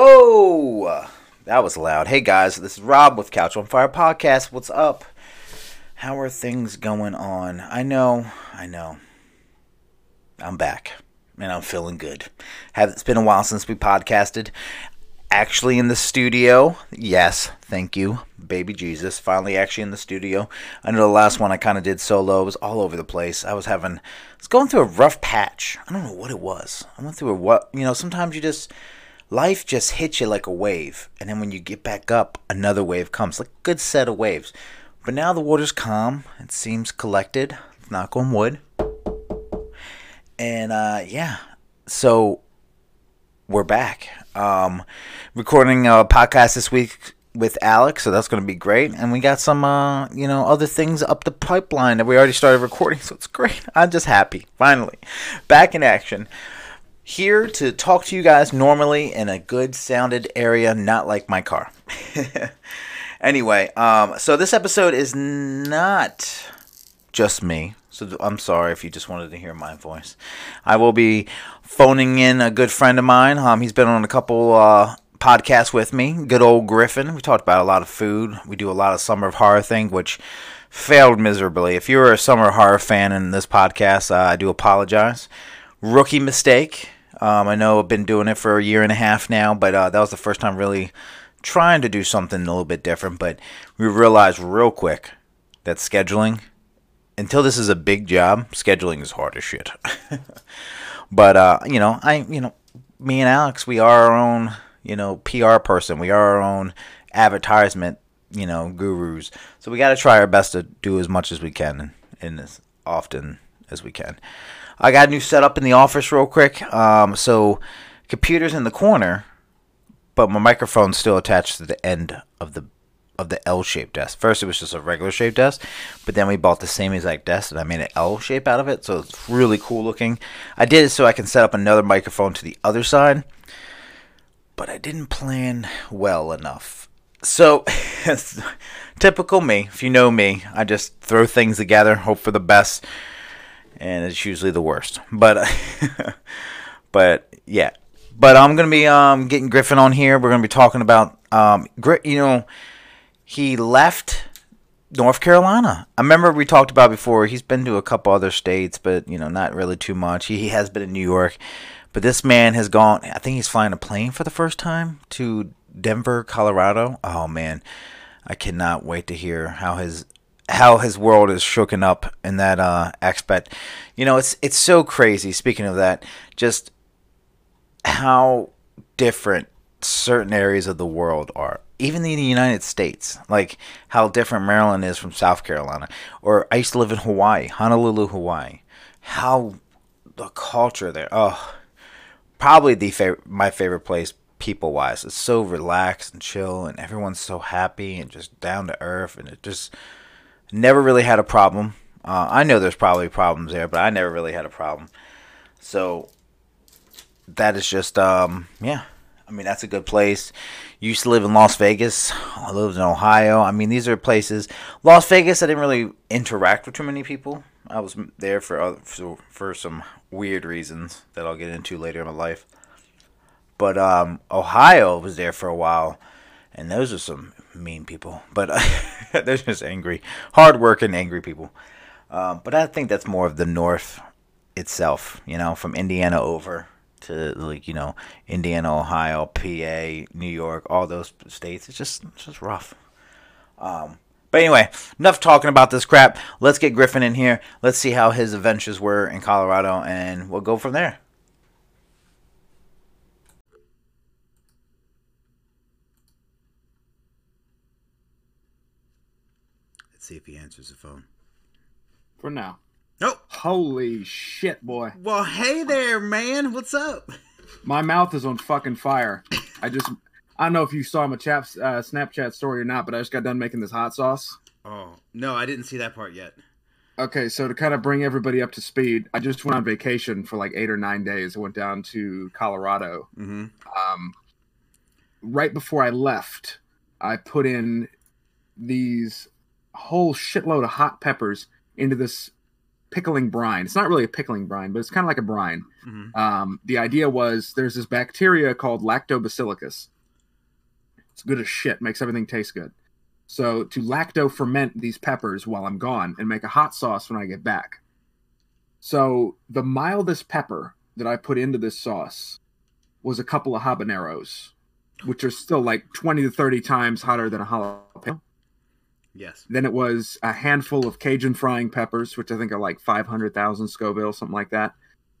Whoa! That was loud. Hey guys, this is Rob with Couch on Fire Podcast. What's up? How are things going on? I know, I know. I'm back and I'm feeling good. Have it's been a while since we podcasted. Actually in the studio. Yes, thank you. Baby Jesus. Finally actually in the studio. I know the last one I kind of did solo. It was all over the place. I was having I was going through a rough patch. I don't know what it was. I went through a what you know, sometimes you just life just hits you like a wave, and then when you get back up, another wave comes, like a good set of waves. But now the water's calm. It seems collected. Knock on wood. And uh, yeah, so we're back. Um, recording a podcast this week with Alex, so that's going to be great. And we got some, uh, you know, other things up the pipeline that we already started recording, so it's great. I'm just happy. Finally, back in action here to talk to you guys normally in a good sounded area, not like my car. anyway, um, so this episode is not just me. So I'm sorry if you just wanted to hear my voice. I will be phoning in a good friend of mine. Um, he's been on a couple uh, podcasts with me. Good old Griffin. We talked about a lot of food. We do a lot of summer of horror thing, which failed miserably. If you're a summer horror fan in this podcast, uh, I do apologize. Rookie mistake. Um, I know I've been doing it for a year and a half now, but uh, that was the first time really trying to do something a little bit different. But we realized real quick that scheduling, until this is a big job, scheduling is hard as shit. but uh, you know, I you know, me and Alex, we are our own you know PR person. We are our own advertisement you know gurus. So we got to try our best to do as much as we can and as often as we can. I got a new setup in the office real quick. Um, so computer's in the corner, but my microphone's still attached to the end of the of the L-shaped desk. First, it was just a regular shaped desk, but then we bought the same exact desk and I made an L shape out of it, so it's really cool looking. I did it so I can set up another microphone to the other side, but I didn't plan well enough. So, typical me. If you know me, I just throw things together, hope for the best and it's usually the worst. But but yeah, but I'm gonna be um getting Griffin on here. We're gonna be talking about um you know he left North Carolina. I remember we talked about before. He's been to a couple other states, but you know not really too much. He, he has been in New York, but this man has gone. I think he's flying a plane for the first time to Denver, Colorado. Oh man. I cannot wait to hear how his how his world is shooken up in that uh, aspect. You know, it's it's so crazy. Speaking of that, just how different certain areas of the world are. Even in the United States, like how different Maryland is from South Carolina. Or I used to live in Hawaii, Honolulu, Hawaii. How the culture there. Oh, probably the favorite, my favorite place people wise. It's so relaxed and chill, and everyone's so happy and just down to earth, and it just Never really had a problem. Uh, I know there's probably problems there, but I never really had a problem. So that is just, um, yeah. I mean, that's a good place. Used to live in Las Vegas. I lived in Ohio. I mean, these are places. Las Vegas, I didn't really interact with too many people. I was there for other, for, for some weird reasons that I'll get into later in my life. But um, Ohio was there for a while, and those are some mean people, but they're just angry, hardworking, angry people. Um, but I think that's more of the North itself, you know, from Indiana over to like you know Indiana, Ohio, PA, New York, all those states. It's just it's just rough. Um, but anyway, enough talking about this crap. Let's get Griffin in here. Let's see how his adventures were in Colorado, and we'll go from there. See if he answers the phone. For now. Nope. Holy shit, boy. Well, hey there, man. What's up? My mouth is on fucking fire. I just, I don't know if you saw my chap's uh, Snapchat story or not, but I just got done making this hot sauce. Oh, no, I didn't see that part yet. Okay, so to kind of bring everybody up to speed, I just went on vacation for like eight or nine days. I went down to Colorado. Mm-hmm. Um, right before I left, I put in these whole shitload of hot peppers into this pickling brine. It's not really a pickling brine, but it's kind of like a brine. Mhm. Um, the idea was there's this bacteria called lactobacillus. It's good as shit, makes everything taste good. So to lacto ferment these peppers while I'm gone and make a hot sauce when I get back. So the mildest pepper that I put into this sauce was a couple of habaneros, which are still like 20 to 30 times hotter than a jalapeno. Yes. Then it was a handful of Cajun frying peppers, which I think are like 500,000 Scoville, something like that.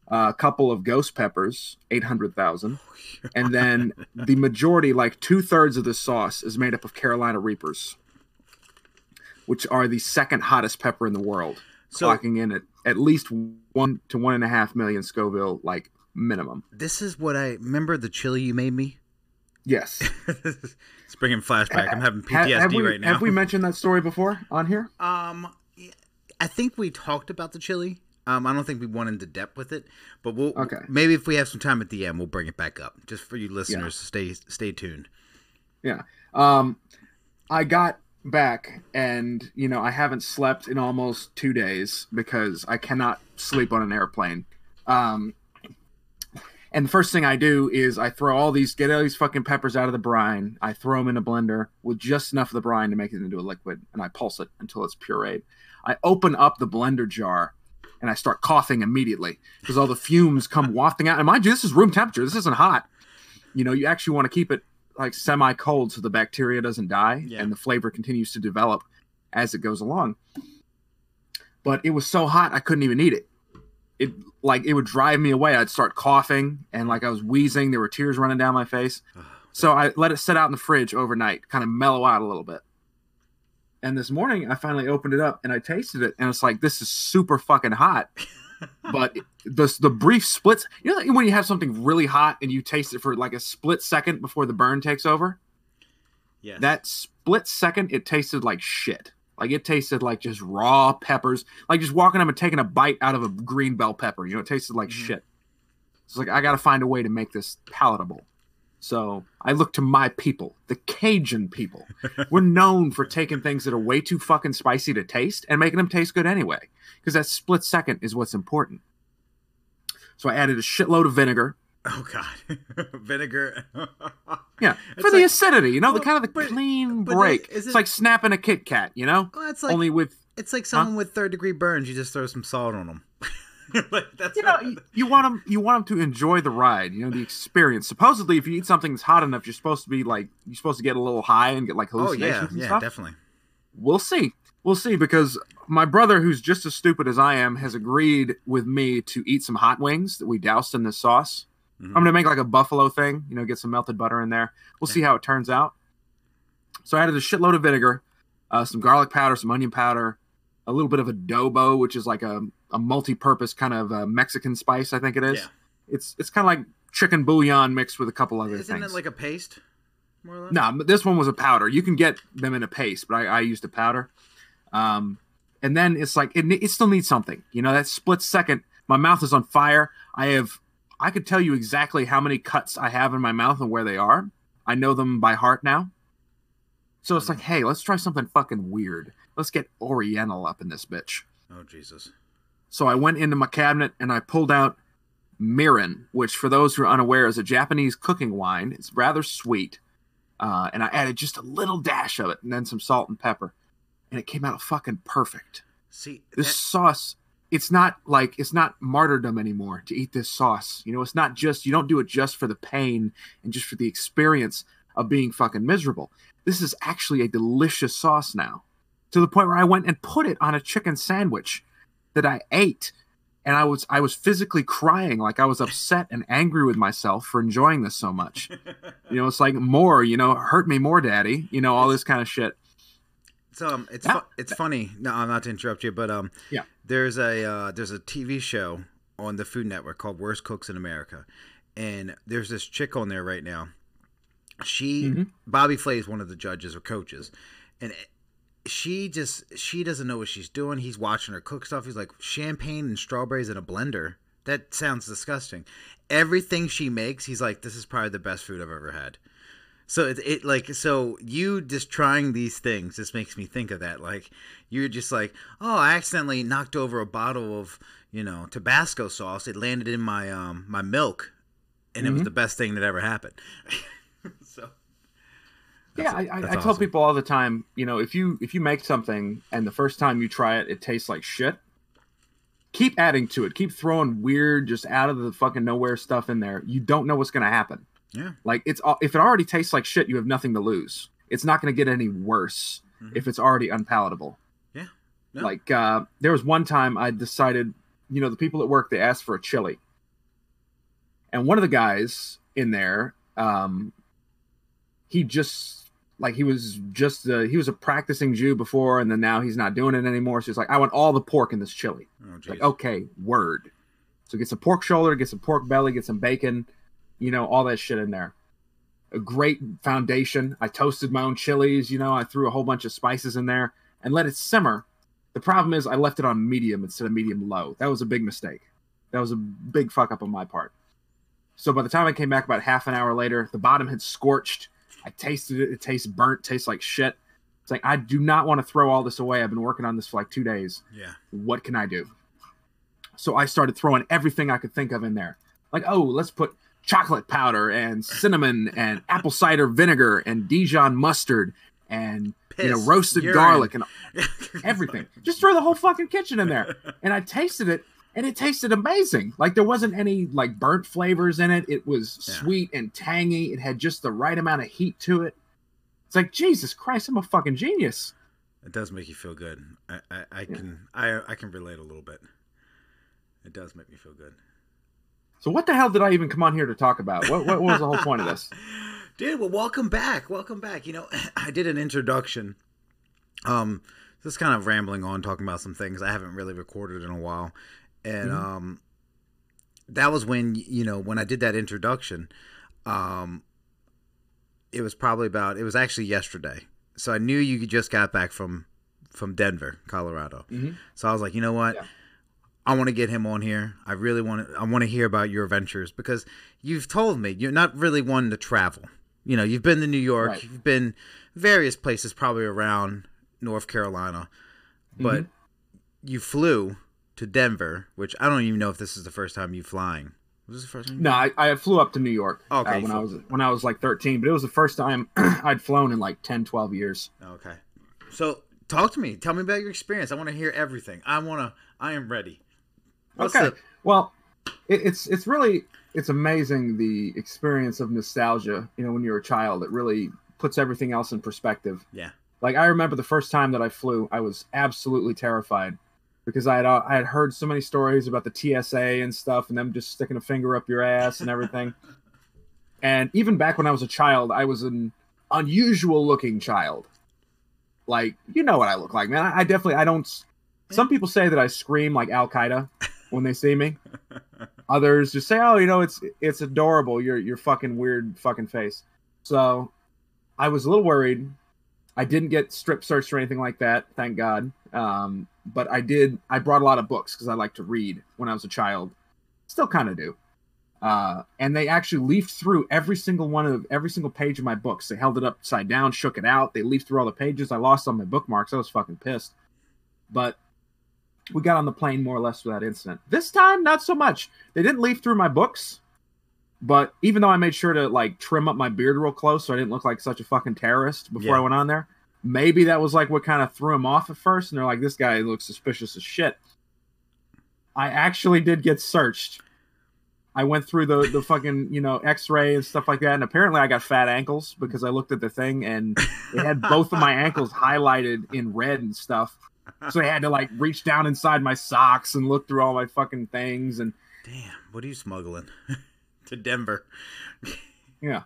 a couple of ghost peppers, 800,000. And then the majority, like two thirds of the sauce, is made up of Carolina Reapers, which are the second hottest pepper in the world, So clocking in at at least one to one and a half million Scoville, like minimum. this is what I remember the chili you made me. Yes. it's bringing flashback. I'm having PTSD have we, right now. Have we mentioned that story before on here? Um, I think we talked about the chili. Um, I don't think we went into depth with it, but we'll Okay. maybe if we have some time at the end, we'll bring it back up just for you listeners to stay stay tuned. Yeah. Um, I got back and, you know, I haven't slept in almost two days because I cannot sleep on an airplane. Um, and the first thing I do is I throw all these, get all these fucking peppers out of the brine. I throw them in a blender with just enough of the brine to make it into a liquid, and I pulse it until it's pureed. I open up the blender jar and I start coughing immediately because all the fumes come wafting out. And mind you, this is room temperature. This isn't hot. You know, you actually want to keep it like semi cold so the bacteria doesn't die Yeah. and the flavor continues to develop as it goes along. But it was so hot I couldn't even eat it. It like it would drive me away. I'd start coughing and like I was wheezing. There were tears running down my face. Oh, so I let it sit out in the fridge overnight, kind of mellow out a little bit. And this morning I finally opened it up and I tasted it and it's like this is super fucking hot. but the the brief splits, you know when you have something really hot and you taste it for like a split second before the burn takes over? Yeah. That split second it tasted like shit. Like it tasted like just raw peppers, like just walking up and taking a bite out of a green bell pepper. You know, it tasted like Mhm. shit. It's like I got to find a way to make this palatable. So I look to my people, the Cajun people. We're known for taking things that are way too fucking spicy to taste and making them taste good anyway, because that split second is what's important. So I added a shitload of vinegar. oh god, vinegar. Yeah, It's for the like- acidity, you know, the kind of the but- clean but break. is- is it's it- like snapping a Kit Kat, you know, well, it's like only with it's like someone with third degree burns. You just throw some salt on them. like that's you know you, you want them you want them to enjoy the ride you know the experience supposedly if you eat something that's hot enough you're supposed to be like you're supposed to get a little high and get like oh hallucinations yeah, and yeah, stuff definitely. we'll see we'll see because my brother who's just as stupid as i am has agreed with me to eat some hot wings that we doused in this sauce Mhm. i'm gonna make like a buffalo thing you know get some melted butter in there we'll see how it turns out so i added a shitload of vinegar uh, some garlic powder some onion powder a little bit of adobo which is like a, a multi-purpose kind of uh, mexican spice i think it is Yeah. it's it's kind of like chicken bouillon mixed with a couple other things. Isn't it like a paste? More or less. no, but this one was a powder. You can get them in a paste, but I, I used a powder. Um, and then it's like it, it still needs something. You know, that split second, my mouth is on fire. I have, I could tell you exactly how many cuts I have in my mouth and where they are. I know them by heart now. So it's like, hey, let's try something fucking weird. Let's get Oriental up in this bitch. Oh Jesus. So I went into my cabinet and I pulled out Mirin, which, for those who are unaware, is a Japanese cooking wine. It's rather sweet. Uh, and I added just a little dash of it and then some salt and pepper. And it came out fucking perfect. See, This that- sauce, it's not like, it's not martyrdom anymore to eat this sauce. You know, it's not just, you don't do it just for the pain and just for the experience of being fucking miserable. This is actually a delicious sauce now to the point where I went and put it on a chicken sandwich that I ate and I was I was physically crying like I was upset and angry with myself for enjoying this so much. You know, it's like more, you know, hurt me more, daddy, you know, all this kind of shit. So um, it's fu- it's funny. No, I'm not to interrupt you, but um, Yeah. there's a uh, there's a TV show on the Food Network called Worst Cooks in America, and there's this chick on there right now. She Mhm. Bobby Flay is one of the judges or coaches, and she just she doesn't know what she's doing. He's watching her cook stuff. He's like champagne and strawberries in a blender. That sounds disgusting. Everything she makes, he's like, this is probably the best food I've ever had. So it, it like so you just trying these things just makes me think of that. Like you're just like, oh, I accidentally knocked over a bottle of you know Tabasco sauce. It landed in my um my milk, and it was the best thing that ever happened. so yeah, I, I, I tell awesome. people all the time, you know, if you if you make something and the first time you try it, it tastes like shit. Keep adding to it. Keep throwing weird, just out of the fucking nowhere stuff in there. You don't know what's gonna happen. Yeah, Like it's if it already tastes like shit, you have nothing to lose. It's not going to get any worse Mhm. if it's already unpalatable. yeah, No. Like uh, there was one time I decided, you know, the people at work they asked for a chili, and one of the guys in there, um, he just like he was just uh, he was a practicing Jew before, and then now he's not doing it anymore. So he's like, I want all the pork in this chili. oh Like, okay, word. So get some pork shoulder, get some pork belly, get some bacon, you know, all that shit in there. A great foundation. I toasted my own chilies, you know, I threw a whole bunch of spices in there and let it simmer. The problem is I left it on medium instead of medium low. That was a big mistake. That was a big fuck up on my part. So by the time I came back about half an hour later, the bottom had scorched. I tasted it. It tastes burnt, tastes like shit. It's like I do not want to throw all this away. I've been working on this for like two days yeah, what can I do? So I started throwing everything I could think of in there. Like, oh, let's put chocolate powder and cinnamon and apple cider vinegar and Dijon mustard and you know roasted urine. garlic and everything. Just throw the whole fucking kitchen in there. And I tasted it and it tasted amazing. Like there wasn't any like burnt flavors in it. It was Yeah. sweet and tangy. It had just the right amount of heat to it. It's like Jesus Christ, I'm a fucking genius. It does make you feel good. I, I, I can I I can relate a little bit. It does make me feel good. So what the hell did I even come on here to talk about? What, what was the whole point of this? Dude, well welcome back. Welcome back. You know, I did an introduction. Um just kind of rambling on talking about some things I haven't really recorded in a while. And Mhm. um that was when you know, when I did that introduction, um it was probably about it was actually yesterday. So I knew you just got back from from Denver, Colorado. Mhm. So I was like, you know what? Yeah. I want to get him on here. I really want to. I want to hear about your adventures because you've told me you're not really one to travel. You know, you've been to New York. Right. You've been various places, probably around North Carolina, but Mhm. you flew to Denver, which I don't even know if this is the first time you flying. Was this the first time? No, I, I flew up to New York uh, Okay, when I was when I was like 13, but it was the first time I'd flown in like 10, 12 years. Okay. So talk to me. Tell me about your experience. I want to hear everything. I want to. I am ready. Okay, the- well, it, it's it's really it's amazing the experience of nostalgia. You know, when you're a child, it really puts everything else in perspective. yeah. Like I remember the first time that I flew, I was absolutely terrified because I had uh, I had heard so many stories about the TSA and stuff, and them just sticking a finger up your ass and everything. and even back when I was a child, I was an unusual looking child. Like you know what I look like, man. I, I definitely I don't. Some people say that I scream like Al Qaeda when they see me. Others just say, "Oh, you know, it's it's adorable. Your your fucking weird fucking face." So, I was a little worried. I didn't get strip searched or anything like that, thank God. Um, but I did. I brought a lot of books because I like to read when I was a child. Still kind of do. Uh, and they actually leafed through every single one of every single page of my books. They held it upside down, shook it out. They leafed through all the pages. I lost all my bookmarks. I was fucking pissed. But we got on the plane more or less without incident. This time, not so much. They didn't leaf through my books, but even though I made sure to like trim up my beard real close so I didn't look like such a fucking terrorist before Yeah. I went on there, maybe that was like what kind of threw them off at first. And they're like, this guy looks suspicious as shit. I actually did get searched. I went through the the fucking you know X-ray and stuff like that, and apparently I got fat ankles because I looked at the thing and it had both of my ankles highlighted in red and stuff. So I had to like reach down inside my socks and look through all my fucking things and Damn. What are you smuggling to Denver? yeah,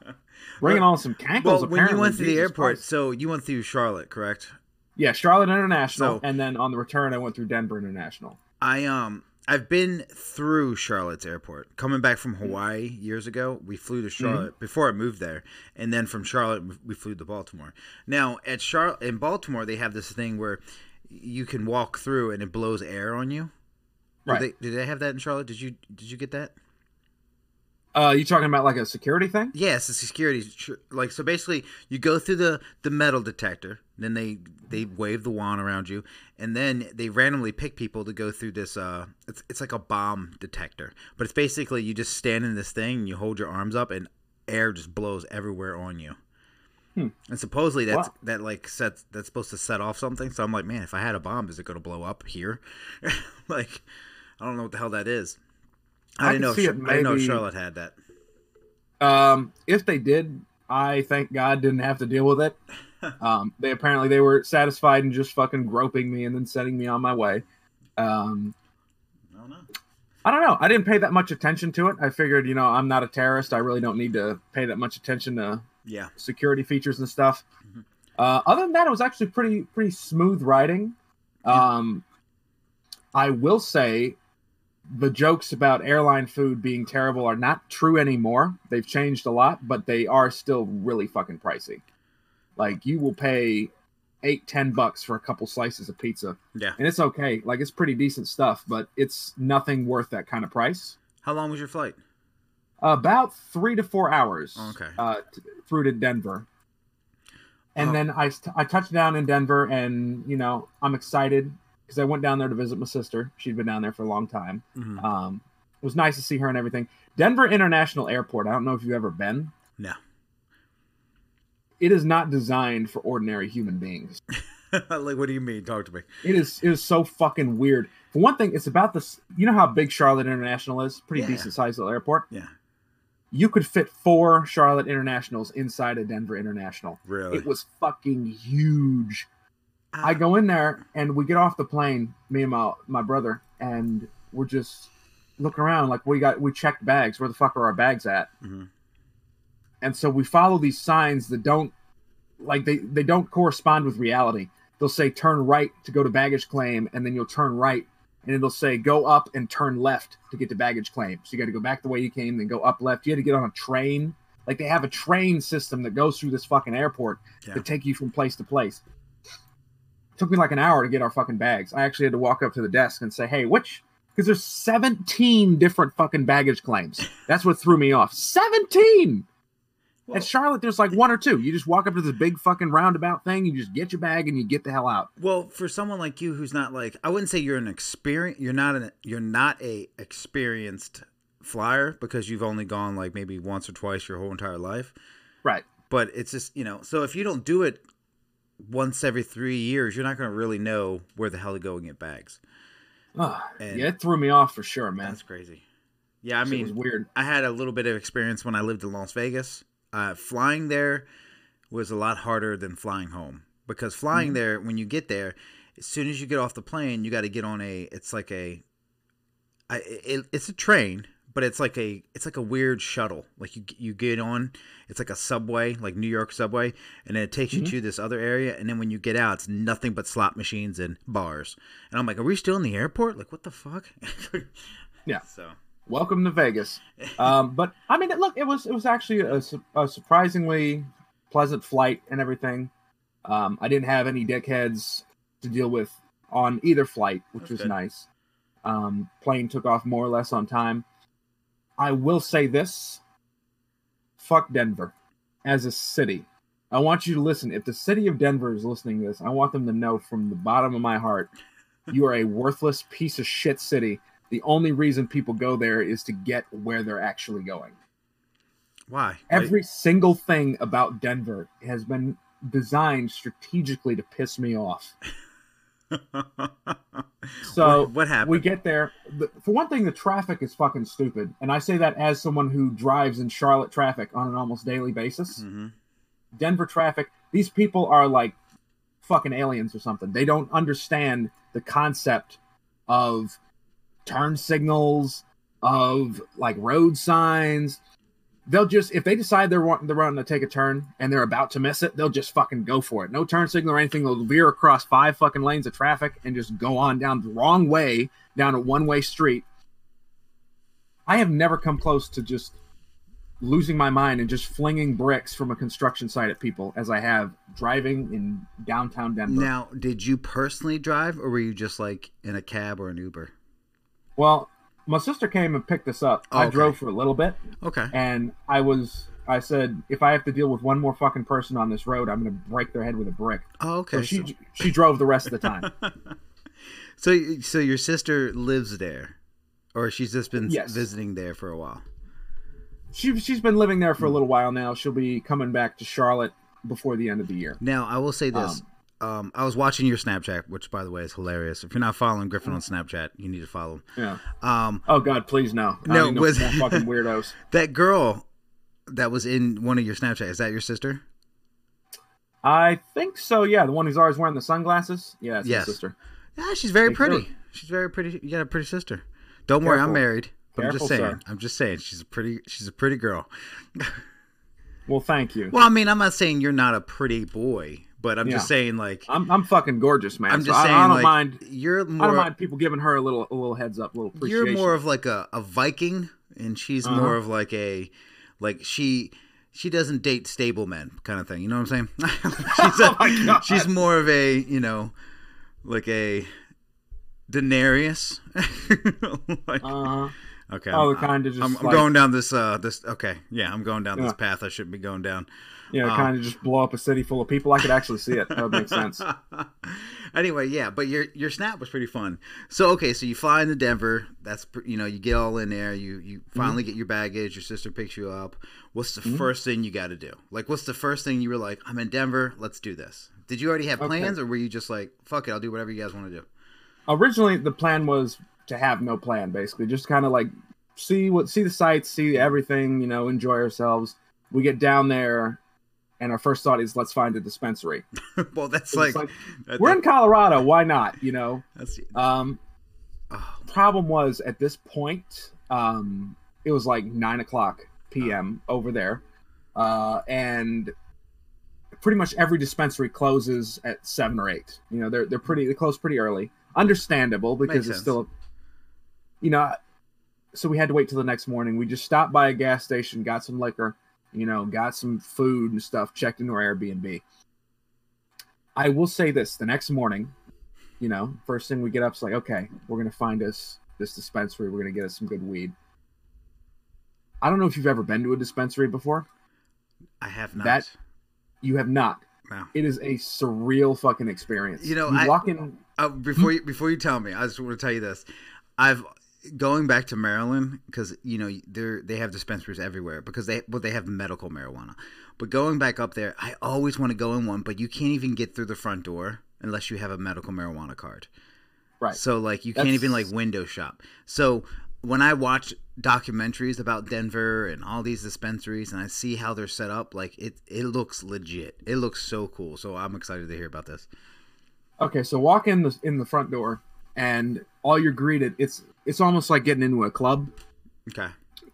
bringing on some cankles. Well, when you went to the airport, Christ. so you went through Charlotte, correct? yeah, Charlotte International, So- and then on the return I went through Denver International. I um I've been through Charlotte's airport. Coming back from Mm-hmm. Hawaii years ago, we flew to Charlotte before I moved there, and then from Charlotte we flew to Baltimore. Now at Char in Baltimore, they have this thing where you can walk through and it blows air on you. Right. Did they, did they have that in Charlotte? Did you did you get that? Uh, you talking about like a security thing? Yeah, it's a security like so. Basically, you go through the the metal detector, then they they wave the wand around you, and then they randomly pick people to go through this. Uh, it's it's like a bomb detector, but it's basically you just stand in this thing, and you hold your arms up, and air just blows everywhere on you. Hmm. And supposedly that's Wow. that like sets that's supposed to set off something. So I'm like, man, if I had a bomb, is it going to blow up here? like, I don't know what the hell that is. I, I didn't know. If, it I didn't know if Charlotte had that. Um, if they did, I thank God didn't have to deal with it. Um, they apparently they were satisfied in just fucking groping me and then sending me on my way. Um, I don't know. I don't know. I didn't pay that much attention to it. I figured, you know, I'm not a terrorist. I really don't need to pay that much attention to Yeah. security features and stuff. Mhm. Uh, other than that, it was actually pretty pretty smooth riding. Um, I will say the jokes about airline food being terrible are not true anymore. They've changed a lot, but they are still really fucking pricey. Like you will pay eight, ten bucks for a couple slices of pizza, Yeah. and it's okay. Like it's pretty decent stuff, but it's nothing worth that kind of price. How long was your flight? About three to four hours. Okay. Uh, t- through to Denver, and Oh. then I I touched down in Denver, and you know I'm excited because I went down there to visit my sister. She'd been down there for a long time. Mhm. Um, it was nice to see her and everything. Denver International Airport. I don't know if you've ever been. No. It is not designed for ordinary human beings. like, what do you mean? Talk to me. It is it is so fucking weird. For one thing, it's about this. You know how big Charlotte International is? Pretty Yeah. decent sized little airport. Yeah. You could fit four Charlotte Internationals inside a Denver International. Really? It was fucking huge. Ah, I go in there and we get off the plane, me and my my brother, and we're just looking around like we got we checked bags. Where the fuck are our bags at? Mhm. And so we follow these signs that don't like they they don't correspond with reality. They'll say turn right to go to baggage claim, and then you'll turn right, and it'll say go up and turn left to get to baggage claim. So you got to go back the way you came, then go up left. You had to get on a train. Like they have a train system that goes through this fucking airport Yeah. to take you from place to place. took me like an hour to get our fucking bags. I actually had to walk up to the desk and say, "Hey, which?" Because there's 17 different fucking baggage claims. That's what threw me off. 17. Well- At Charlotte, there's like one or two. You just walk up to this big fucking roundabout thing. You just get your bag and you get the hell out. Well, for someone like you who's not like I wouldn't say you're an experience you're not an you're not a experienced flyer because you've only gone like maybe once or twice your whole entire life. Right. But it's just, you know, so if you don't do it once every 3 years, you're not going to really know where the hell to go and get bags. Ugh. And- yeah, it threw me off for sure, man. That's crazy. Yeah, I mean, weird. I had a little bit of experience when I lived in Las Vegas. Uh, flying there was a lot harder than flying home because flying Mhm. there, when you get there, as soon as you get off the plane, you got to get on a. It's like a. I, it, it's a train, but it's like a. It's like a weird shuttle. Like you you get on, it's like a subway, like New York subway, and then it takes you Mhm. to this other area, and then when you get out, it's nothing but slot machines and bars. And I'm like, are we still in the airport? Like, what the fuck? Yeah. So. Welcome to Vegas. Um, but I mean, look, it was it was actually a, a surprisingly pleasant flight and everything. Um, I didn't have any dickheads to deal with on either flight, which That's was good. nice. Um, plane took off more or less on time. I will say this: fuck Denver as a city. I want you to listen. If the city of Denver is listening to this, I want them to know from the bottom of my heart, you are a worthless piece of shit city. The only reason people go there is to get where they're actually going. Why? Every single thing about Denver has been designed strategically to piss me off. So what, happened? we get there. The, for one thing, the traffic is fucking stupid, and I say that as someone who drives in Charlotte traffic on an almost daily basis. hmm Denver traffic. These people are like fucking aliens or something. They don't understand the concept of turn signals, of like road signs. They'll just if they decide they're wanting they're wanting to take a turn and they're about to miss it, they'll just fucking go for it. No turn signal or anything. They'll veer across five fucking lanes of traffic and just go on down the wrong way down a one way street. I have never come close to just losing my mind and just flinging bricks from a construction site at people as I have driving in downtown Denver. Now, did you personally drive, or were you just like in a cab or an Uber? Well, my sister came and picked us up. Oh, I okay. drove for a little bit, Okay. and I was. I said, if I have to deal with one more fucking person on this road, I'm gonna break their head with a brick. Oh, okay. So she she drove the rest of the time. So, so your sister lives there, or she's just been Yes. visiting there for a while. she she's been living there for a little while now. She'll be coming back to Charlotte before the end of the year. Now, I will say this. Um, I was watching your Snapchat, which, by the way, is hilarious. If you're not following Griffin on Snapchat, you need to follow him. Yeah. Um, Oh God, please no. No, was- fucking weirdos. that girl that was in one of your Snapchat is that your sister? I think so. Yeah, the one who's always wearing the sunglasses. Yeah, it's Yes. sister. Yeah, she's very pretty. so. She's very pretty. You got a pretty sister. Don't worry, I'm married. But I'm just saying. sir. I'm just saying. She's a pretty. She's a pretty girl. Well, thank you. Well, I mean, I'm not saying you're not a pretty boy, but I'm just saying like I'm I'm fucking gorgeous, man. I'm so just I, saying I don't like mind. you're more, I don't mind people giving her a little a little heads up, a little you're more of like a, a Viking, and she's Uh-huh. more of like a like she she doesn't date stable men kind of thing. You know what I'm saying? she's a, Oh my God. she's more of a you know like a Daenerys. like, uh, okay, oh, I'm- kind of just I'm, I'm going down this uh this okay yeah I'm going down this path I shouldn't be going down. You know, um, kind of just blow up a city full of people. I could actually see it. That would make sense. anyway, yeah, but your your snap was pretty fun. So okay, so you fly into Denver. That's you know you get all in there. You you Mm-hmm. finally get your baggage. Your sister picks you up. What's the first thing you got to do? Like, what's the first thing you were like? I'm in Denver. Let's do this. Did you already have Okay. plans, or were you just like, fuck it, I'll do whatever you guys want to do? Originally, the plan was to have no plan, basically, just kind of like see what see the sights, see everything, you know, enjoy ourselves. We get down there, and our first thought is let's find a dispensary. well, that's like, like, that- We're in Colorado, why not? You know. Um, oh, problem was at this point, um, it was like nine o'clock p.m. over there, uh, and pretty much every dispensary closes at seven or eight. You know, they're they're pretty they close pretty early. Understandable because Makes it's sense. still, you know. So we had to wait till the next morning. We just stopped by a gas station, got some liquor, you know, got some food and stuff, checked into our Airbnb. I will say this: the next morning, you know, first thing we get up is like, okay, we're gonna find us this dispensary. We're gonna get us some good weed. I don't know if you've ever been to a dispensary before. I have not. that- You have not. No. It is a surreal fucking experience. You know, you I- walk in. Uh, before you before you tell me, I just want to tell you this. I've going back to Maryland because you know they they have dispensaries everywhere because they well they have medical marijuana. But going back up there, I always want to go in one, but you can't even get through the front door unless you have a medical marijuana card. Right. So like you can't even like window shop. So when I watch documentaries about Denver and all these dispensaries and I see how they're set up, like it it looks legit. It looks so cool. So I'm excited to hear about this. Okay, so walk in the in the front door, and all you're greeted. It's it's almost like getting into a club. Okay.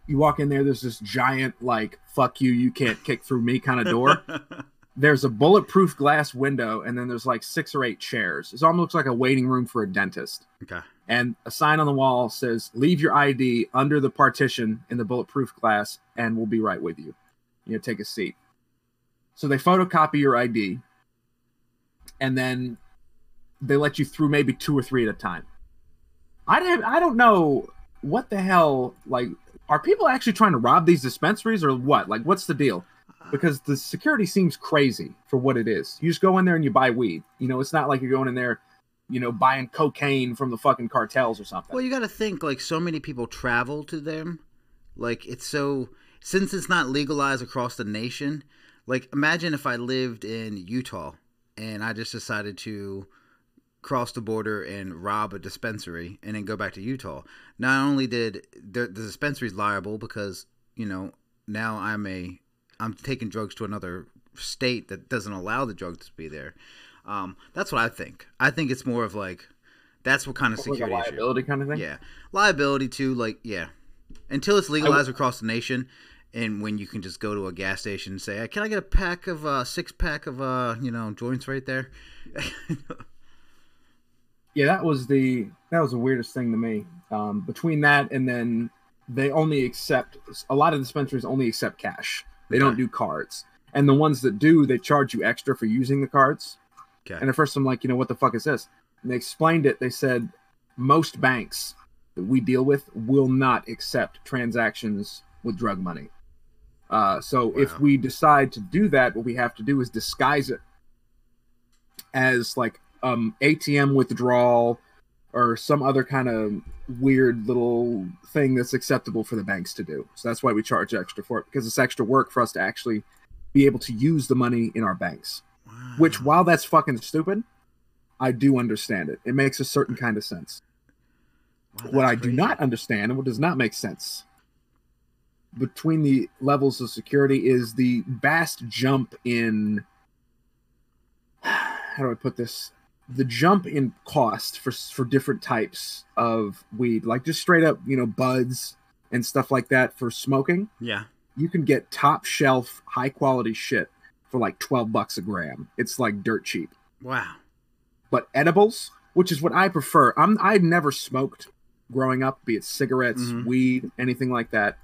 You walk in there. There's this giant like "fuck you, you can't kick through me" kind of door. there's a bulletproof glass window, and then there's like six or eight chairs. It almost looks like a waiting room for a dentist. Okay. and a sign on the wall says leave your id under the partition in the bulletproof glass and we'll be right with you you know take a seat so they photocopy your id and then they let you through maybe two or three at a time i don't i don't know what the hell like are people actually trying to rob these dispensaries or what like what's the deal because the security seems crazy for what it is you just go in there and you buy weed you know it's not like you're going in there you know, buying cocaine from the fucking cartels or something. Well, you got to think like so many people travel to them. Like it's so since it's not legalized across the nation. Like imagine if I lived in Utah and I just decided to cross the border and rob a dispensary and then go back to Utah. Not only did the, the dispensary's liable because you know now I'm a I'm taking drugs to another state that doesn't allow the drugs to be there. Um, that's what I think. I think it's more of like that's what kind of Like security issue. liability kind of thing. Yeah, liability too. Like yeah, until it's legalized across the nation, and when you can just go to a gas station and say, "Can I get a pack of uh, six pack of uh, you know joints right there?" yeah, that was the that was the weirdest thing to me. Um, between that and then they only accept a lot of dispensaries only accept cash. They don't do cards, and the ones that do, they charge you extra for using the cards. okay. And at first, I'm like, you know, what the fuck is this? And they explained it. They said most banks, that we deal with will not accept transactions with drug money. Uh, so wow. if we decide to do that, what we have to do is disguise it as like um, ATM withdrawal or some other kind of weird little thing that's acceptable for the banks to do. So that's why we charge extra for it because it's extra work for us to actually be able to use the money in our banks. Wow. Which, while that's fucking stupid, I do understand it. It makes a certain kind of sense. Wow, what I crazy. do not understand and what does not make sense between the levels of security is the vast jump in how do I put this? The jump in cost for for different types of weed, like just straight up, you know, buds and stuff like that for smoking. Yeah. You can get top shelf, high quality shit for like 12 bucks a gram. It's like dirt cheap. Wow. But edibles, which is what I prefer. I'm I'd never smoked growing up, be it cigarettes, mm-hmm. weed, anything like that.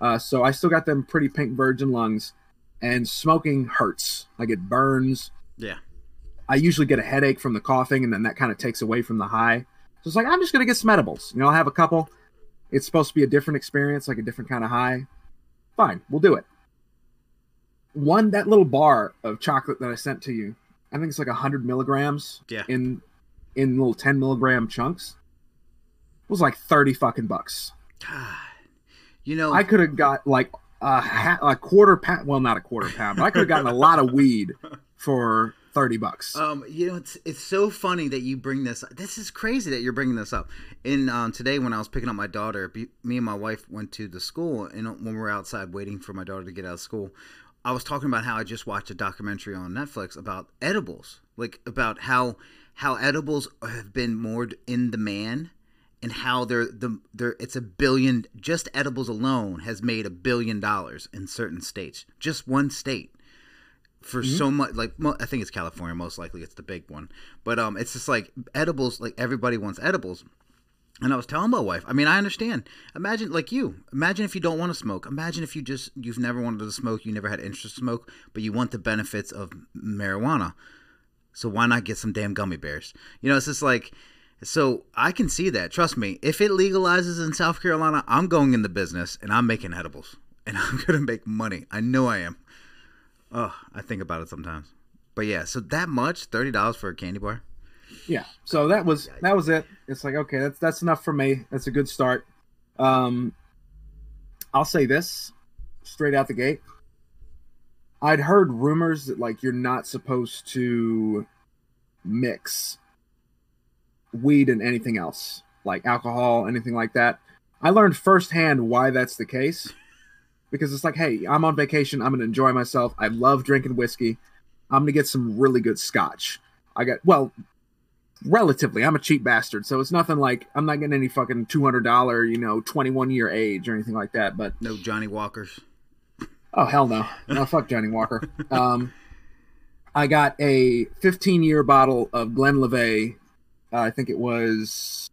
Uh, so I still got them pretty pink virgin lungs, and smoking hurts. Like it burns. Yeah. I usually get a headache from the coughing, and then that kind of takes away from the high. So it's like I'm just gonna get some edibles. You know, I'll have a couple. It's supposed to be a different experience, like a different kind of high. Fine, we'll do it. One that little bar of chocolate that I sent to you, I think it's like hundred milligrams. Yeah. In in little ten milligram chunks. It was like thirty fucking bucks. God. You know, I could have got like a, ha- a quarter pound. Well, not a quarter pound, but I could have gotten a lot of weed for thirty bucks. Um, you know, it's it's so funny that you bring this. This is crazy that you're bringing this up. And um, today, when I was picking up my daughter, me and my wife went to the school, and when we were outside waiting for my daughter to get out of school, I was talking about how I just watched a documentary on Netflix about edibles, like about how how edibles have been more in demand and how they're the they're it's a billion just edibles alone has made a billion dollars in certain states just one state for mm-hmm. so much like i think it's california most likely it's the big one but um it's just like edibles like everybody wants edibles and I was telling my wife, I mean, I understand. Imagine, like you, imagine if you don't want to smoke. Imagine if you just, you've never wanted to smoke, you never had interest to smoke, but you want the benefits of marijuana. So why not get some damn gummy bears? You know, it's just like, so I can see that. Trust me. If it legalizes in South Carolina, I'm going in the business and I'm making edibles and I'm gonna make money. I know I am. Oh, I think about it sometimes. But yeah, so that much, thirty dollars for a candy bar. Yeah. So that was that was it. It's like okay, that's that's enough for me. That's a good start. Um, I'll say this straight out the gate. I'd heard rumors that like you're not supposed to mix weed and anything else, like alcohol, anything like that. I learned firsthand why that's the case. Because it's like, hey, I'm on vacation. I'm going to enjoy myself. I love drinking whiskey. I'm going to get some really good scotch. I got, well, relatively, I'm a cheap bastard. So it's nothing like, I'm not getting any fucking $200, you know, 21 year age or anything like that. But no Johnnie Walkers. Oh, hell no. No, fuck Johnnie Walker. Um, I got a 15 year bottle of Glenlivet uh, I think it was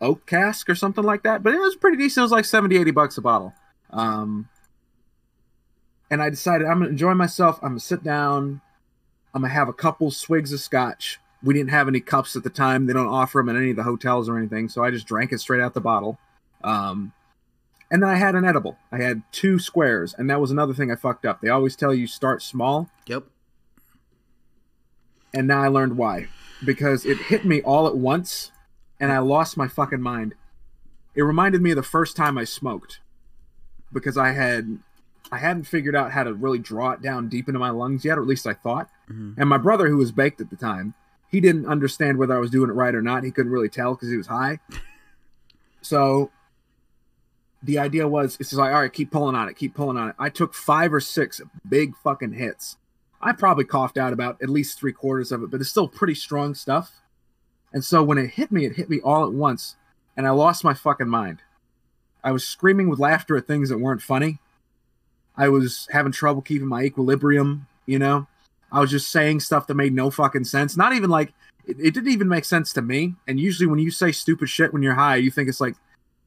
oak cask or something like that, but it was pretty decent. It was like 70, 80 bucks a bottle. Um, and I decided I'm gonna enjoy myself. I'm gonna sit down. I'm gonna have a couple swigs of scotch. We didn't have any cups at the time. They don't offer them in any of the hotels or anything, so I just drank it straight out the bottle. Um, and then I had an edible. I had two squares, and that was another thing I fucked up. They always tell you start small. Yep. And now I learned why because it hit me all at once and I lost my fucking mind. It reminded me of the first time I smoked because I had I hadn't figured out how to really draw it down deep into my lungs yet, or at least I thought. Mm-hmm. And my brother, who was baked at the time, he didn't understand whether I was doing it right or not. He couldn't really tell because he was high. so the idea was it's like, all right, keep pulling on it, keep pulling on it. I took five or six big fucking hits I probably coughed out about at least three quarters of it, but it's still pretty strong stuff. And so when it hit me, it hit me all at once, and I lost my fucking mind. I was screaming with laughter at things that weren't funny. I was having trouble keeping my equilibrium, you know? I was just saying stuff that made no fucking sense. Not even like it, it didn't even make sense to me. And usually when you say stupid shit when you're high, you think it's like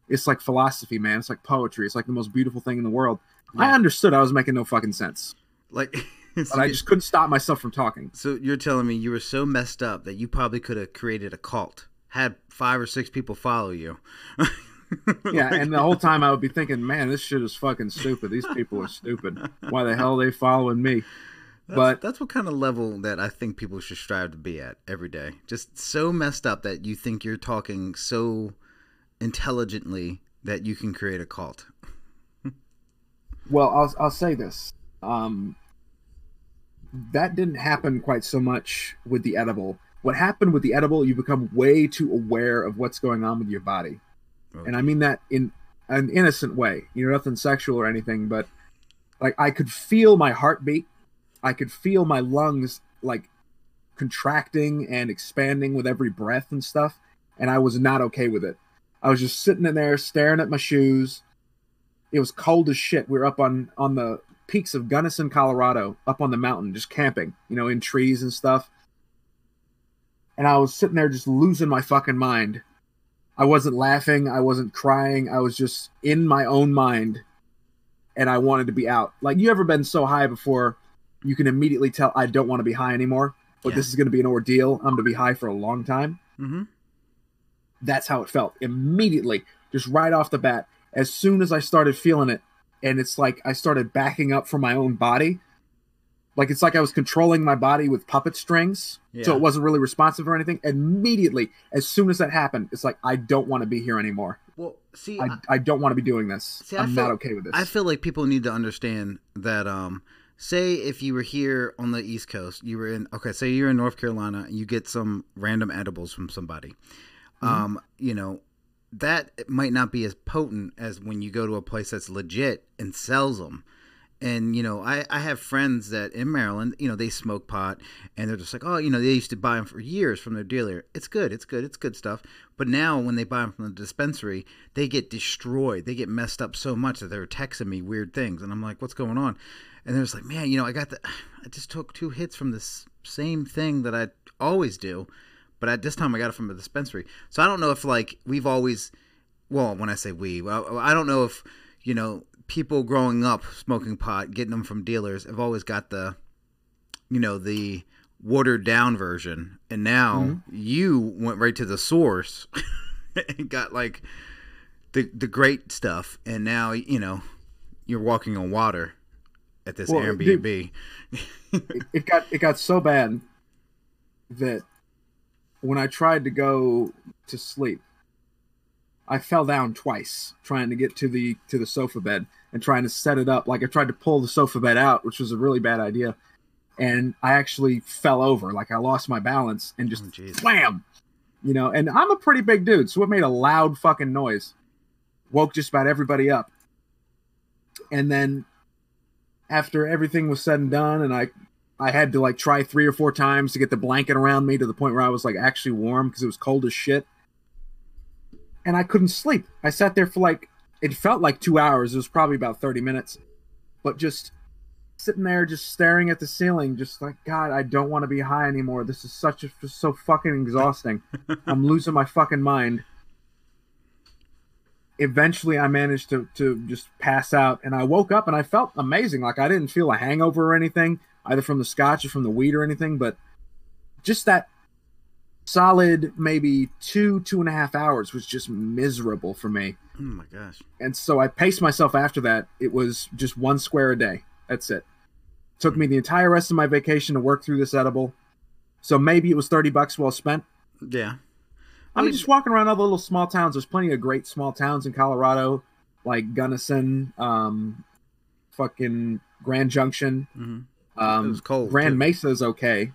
it's like philosophy, man. It's like poetry. It's like the most beautiful thing in the world. Yeah. I understood I was making no fucking sense. Like but I just couldn't stop myself from talking. So you're telling me you were so messed up that you probably could have created a cult had five or six people follow you. Yeah, and the whole time I would be thinking, man, this shit is fucking stupid. These people are stupid. Why the hell are they following me? That's, But- that's what kind of level that I think people should strive to be at every day. Just so messed up that you think you're talking so intelligently that you can create a cult. Well, I'll I'll say this. Um, that didn't happen quite so much with the edible. What happened with the edible, you become way too aware of what's going on with your body, and I mean that in an innocent way. You know, nothing sexual or anything, but like I could feel my heartbeat. I could feel my lungs like contracting and expanding with every breath and stuff, and I was not okay with it. I was just sitting in there staring at my shoes. It was cold as shit. We were up on on the peaks of Gunnison, Colorado, up on the mountain, just camping, you know, in trees and stuff. And I was sitting there just losing my fucking mind. I wasn't laughing, I wasn't crying, I was just in my own mind and I wanted to be out. Like you ever been so high before you can immediately tell I don't want to be high anymore, but Yeah. this is going to be an ordeal. I'm going to be high for a long time Mm-hmm. that's how it felt immediately just right off the bat as soon as i started feeling it and it's like i started backing up from my own body like it's like i was controlling my body with puppet strings so it wasn't really responsive or anything. Immediately as soon as that happened it's like i don't want to be here anymore. Well, see, i, I don't want to be doing this. See, I i'm feel- not okay with this. I feel like people need to understand that um say if you were here on the East Coast, you were in okay, say you're in North Carolina, you get some random edibles from somebody. Um, you know, that might not be as potent as when you go to a place that's legit and sells them. And you know, I, I have friends that in Maryland, you know, they smoke pot, and they're just like, oh, you know, they used to buy them for years from their dealer. It's good, it's good, it's good stuff. But now when they buy them from the dispensary, they get destroyed. They get messed up so much that they're texting me weird things, and I'm like, what's going on? And they're just like, man, you know, I got the, I just took two hits from this same thing that I always do, but at this time I got it from a dispensary. So I don't know if like we've always, well, when I say we, well, I don't know if you know people growing up smoking pot, getting them from dealers, have always got the, you know, the watered down version, and now mm-hmm. you went right to the source and got like the the great stuff, and now you know you're walking on water at this Well, Airbnb. it, it got it got so bad that when I tried to go to sleep, I fell down twice trying to get to the to the sofa bed and trying to set it up. Like I tried to pull the sofa bed out, which was a really bad idea, and I actually fell over. Like I lost my balance and just Oh, wham, you know. And I'm a pretty big dude, so it made a loud fucking noise, woke just about everybody up, and then after everything was said and done, and I I had to like try three or four times to get the blanket around me to the point where I was like actually warm because it was cold as shit. And I couldn't sleep. I sat there for like it felt like two hours. It was probably about thirty minutes, but just sitting there, just staring at the ceiling, just like God, I don't want to be high anymore. This is such a just so fucking exhausting. I'm losing my fucking mind. Eventually, I managed to to just pass out, and I woke up and I felt amazing. Like I didn't feel a hangover or anything, either from the scotch or from the weed or anything, but just that solid maybe two two and a half hours was just miserable for me Oh my gosh. and so I paced myself after that. It was just one square a day. That's it. Took me the entire rest of my vacation to work through this edible. So maybe it was thirty bucks well spent. Yeah. I mean, just walking around all the little small towns. There's plenty of great small towns in Colorado, like Gunnison, um, fucking Grand Junction. Mhm. Um, It was cold, Grand too. Mesa is okay.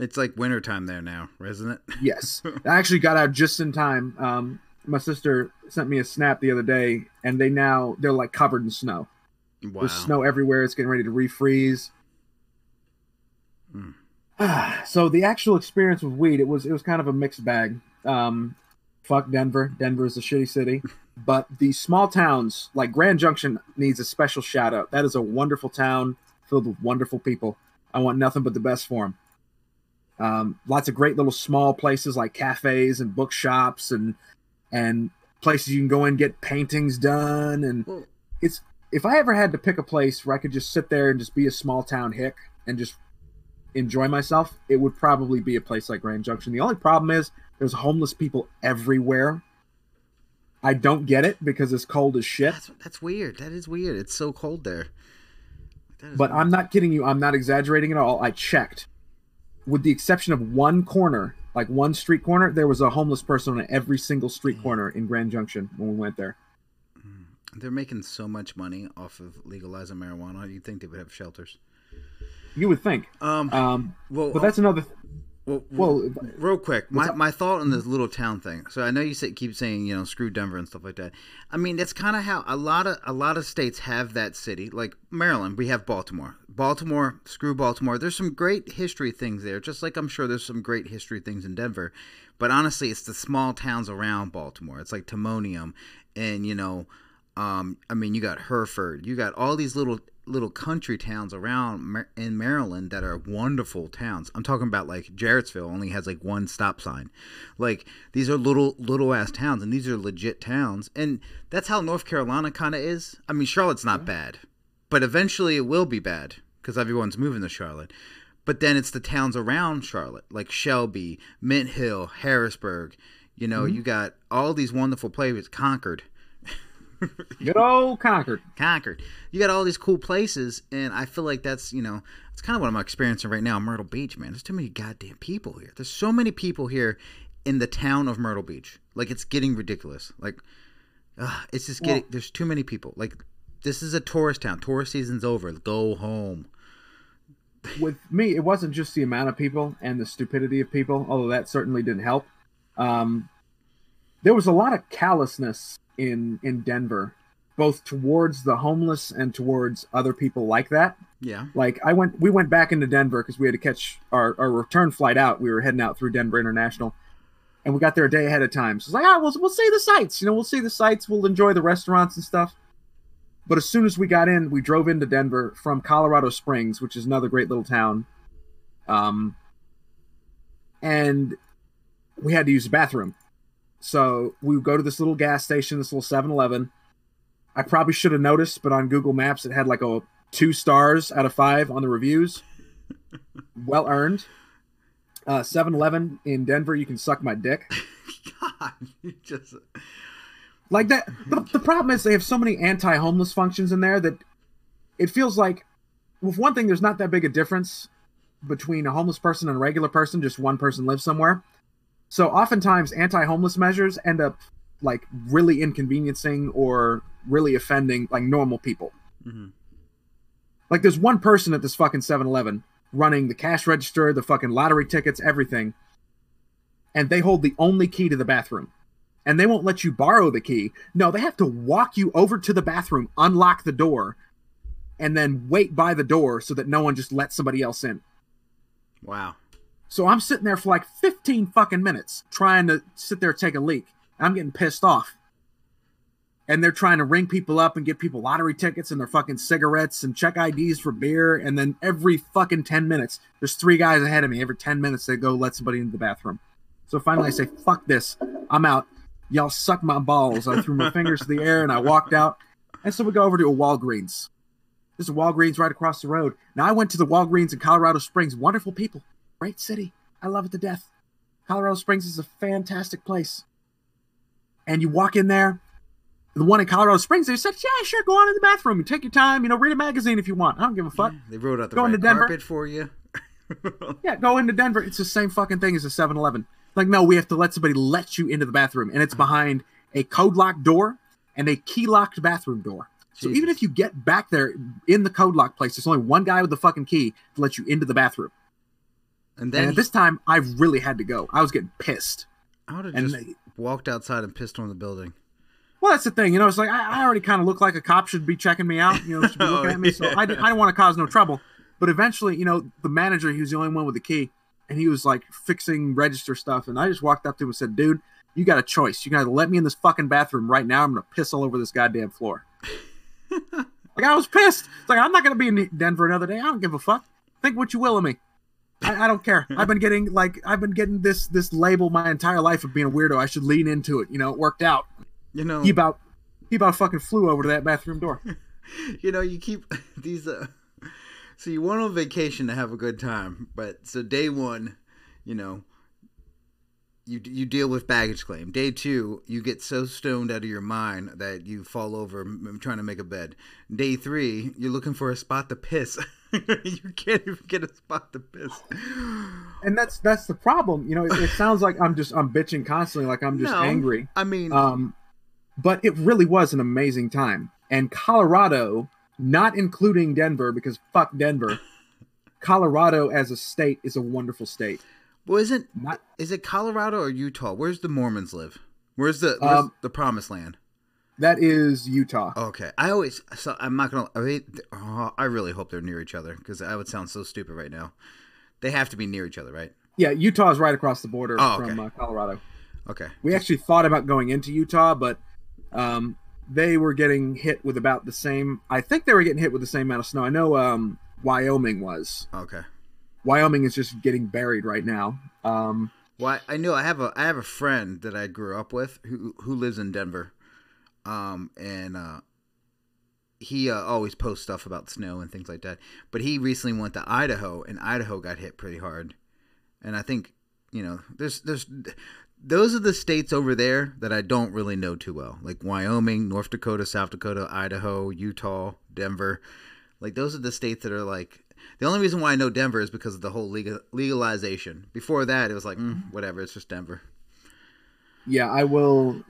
It's like wintertime there now, isn't it? Yes, I actually got out just in time. Um, my sister sent me a snap the other day, and they now they're like covered in snow. Wow. There's snow everywhere. It's getting ready to refreeze. Mm. so the actual experience with weed, it was it was kind of a mixed bag. Um, fuck Denver. Denver is a shitty city, but the small towns like Grand Junction needs a special shout out. That is a wonderful town filled with wonderful people. I want nothing but the best for them. Um, lots of great little small places like cafes and bookshops and and places you can go and get paintings done and it's if I ever had to pick a place where I could just sit there and just be a small town hick and just enjoy myself, it would probably be a place like Grand Junction. The only problem is there's homeless people everywhere. I don't get it because it's cold as shit. That's that's weird. That is weird. It's so cold there. But weird. I'm not kidding you. I'm not exaggerating at all. I checked. With the exception of one corner, like one street corner, there was a homeless person on every single street corner in Grand Junction when we went there. they're making so much money off of legalizing marijuana. You'd think they would have shelters. You would think. Um, Um, well, but that's another. Well, Well, real quick, my, my thought on this little town thing. So I know you say, keep saying you know screw Denver and stuff like that. I mean that's kind of how a lot of a lot of states have that city. Like Maryland, we have Baltimore. Baltimore, screw Baltimore. There's some great history things there, just like I'm sure there's some great history things in Denver. But honestly, it's the small towns around Baltimore. It's like Timonium, and you know, um, I mean, you got Hereford. You got all these little little country towns around Mar- in Maryland that are wonderful towns. I'm talking about like Jarrettsville only has like one stop sign. Like these are little little ass towns and these are legit towns. And that's how North Carolina kind of is. I mean, Charlotte's not bad, but eventually it will be bad cuz everyone's moving to Charlotte. But then it's the towns around Charlotte, like Shelby, Mint Hill, Harrisburg. You know, mm-hmm. you got all these wonderful places, Concord. Good old Concord. Concord. You got all these cool places, and I feel like that's you know it's kind of what I'm experiencing right now Myrtle Beach, man. There's too many goddamn people here. There's so many people here in the town of Myrtle Beach. Like it's getting ridiculous. Like uh, it's just getting. there's too many people. Like this is a tourist town. Tourist season's over. Go home. with me, it wasn't just the amount of people and the stupidity of people, although that certainly didn't help. Um, there was a lot of callousness in in Denver, both towards the homeless and towards other people like that. Yeah. Like I went, we went back into Denver because we had to catch our, our return flight out. We were heading out through Denver International, and we got there a day ahead of time. So it's like, ah, we'll we'll see the sights. You know, we'll see the sights. We'll enjoy the restaurants and stuff. But as soon as we got in, we drove into Denver from Colorado Springs, which is another great little town. Um, and we had to use the bathroom. So we would go to this little gas station, this little 7 Eleven. I probably should have noticed, but on Google Maps, it had like a two stars out of five on the reviews. well earned. Uh, 7 Eleven in Denver, you can suck my dick. God, you just Like that. The, the problem is they have so many anti-homeless functions in there that it feels like, with one thing, there's not that big a difference between a homeless person and a regular person. Just one person lives somewhere. So oftentimes, anti-homeless measures end up like really inconveniencing or really offending like normal people. Mhm. Like there's one person at this fucking 7-Eleven running the cash register, the fucking lottery tickets, everything, and they hold the only key to the bathroom and they won't let you borrow the key. No, they have to walk you over to the bathroom, unlock the door, and then wait by the door so that no one just lets somebody else in. wow. So I'm sitting there for like 15 fucking minutes trying to sit there take a leak. I'm getting pissed off. And they're trying to ring people up and get people lottery tickets and their fucking cigarettes and check IDs for beer. And then every fucking 10 minutes, there's three guys ahead of me. Every 10 minutes, they go let somebody into the bathroom. So finally, I say, fuck this. I'm out. Y'all suck my balls. I threw my fingers in the air and I walked out. And so we go over to a Walgreens. There's a Walgreens right across the road. Now, I went to the Walgreens in Colorado Springs. Wonderful people. Great city. I love it to death. Colorado Springs is a fantastic place. And you walk in there, the one in Colorado Springs, they said, yeah, sure, go on in the bathroom and take your time. You know, read a magazine if you want. I don't give a fuck. They wrote out the Going red to Denver? carpet for you. Yeah, go into Denver. It's the same fucking thing as a 7 Eleven. Like, no, we have to let somebody let you into the bathroom. And it's mm-hmm. behind a code locked door and a key locked bathroom door. So even if you get back there in the code lock place, there's only one guy with the fucking key to let you into the bathroom. And And then at this time, I really had to go. I was getting pissed. I would have and just they- walked outside and pissed on the building. Well, that's the thing. You know, it's like I, I already kind of look like a cop should be checking me out. You know, should be Oh, looking at me. So I, didn't- I didn't want to cause no trouble. But eventually, you know, the manager, he was the only one with the key, and he was like fixing register stuff. And I just walked up to him and said, "Dude, you got a choice. You got to let me in this fucking bathroom right now. I'm gonna piss all over this goddamn floor." like I was pissed. It's like I'm not gonna be in Denver another day. I don't give a fuck. Think what you will of me. I, I don't care. I've been getting like I've been getting this this label my entire life of being a weirdo. I should lean into it. You know, it worked out. You know, He about he about fucking flew over to that bathroom door. you know, you keep these. Uh, So you went on vacation to have a good time, but so day one, you know, you you deal with baggage claim. Day two, you get so stoned out of your mind that you fall over m- trying to make a bed. Day three, you're looking for a spot to piss. you can't even get a spot to piss. And that's that's the problem. You know, it, it sounds like I'm just I'm bitching constantly, like I'm just No, angry. I mean, Um, but it really was an amazing time. And Colorado, not including Denver, because fuck Denver. Colorado as a state is a wonderful state. Well, isn't Not is it Colorado or Utah? Where's the Mormons live? Where's the where's Um, the Promised Land? that is Utah. Okay, I always so I'm not gonna. I, mean, oh, I really hope they're near each other because I would sound so stupid right now. They have to be near each other, right? Yeah, Utah is right across the border Oh, from uh, Colorado. Okay. We actually thought about going into Utah, but um, they were getting hit with about the same. I think they were getting hit with the same amount of snow. I know um, Wyoming was. Okay. Wyoming is just getting buried right now. Um, Well, I, I know I have a I have a friend that I grew up with who who lives in Denver, um, and uh, he uh, always posts stuff about snow and things like that. But he recently went to Idaho, and Idaho got hit pretty hard. And I think you know there's there's those are the states over there that I don't really know too well, like Wyoming, North Dakota, South Dakota, Idaho, Utah, Denver. Like those are the states that are like the only reason why I know Denver is because of the whole legal, legalization. Before that, it was like mm, whatever, it's just Denver. yeah, I will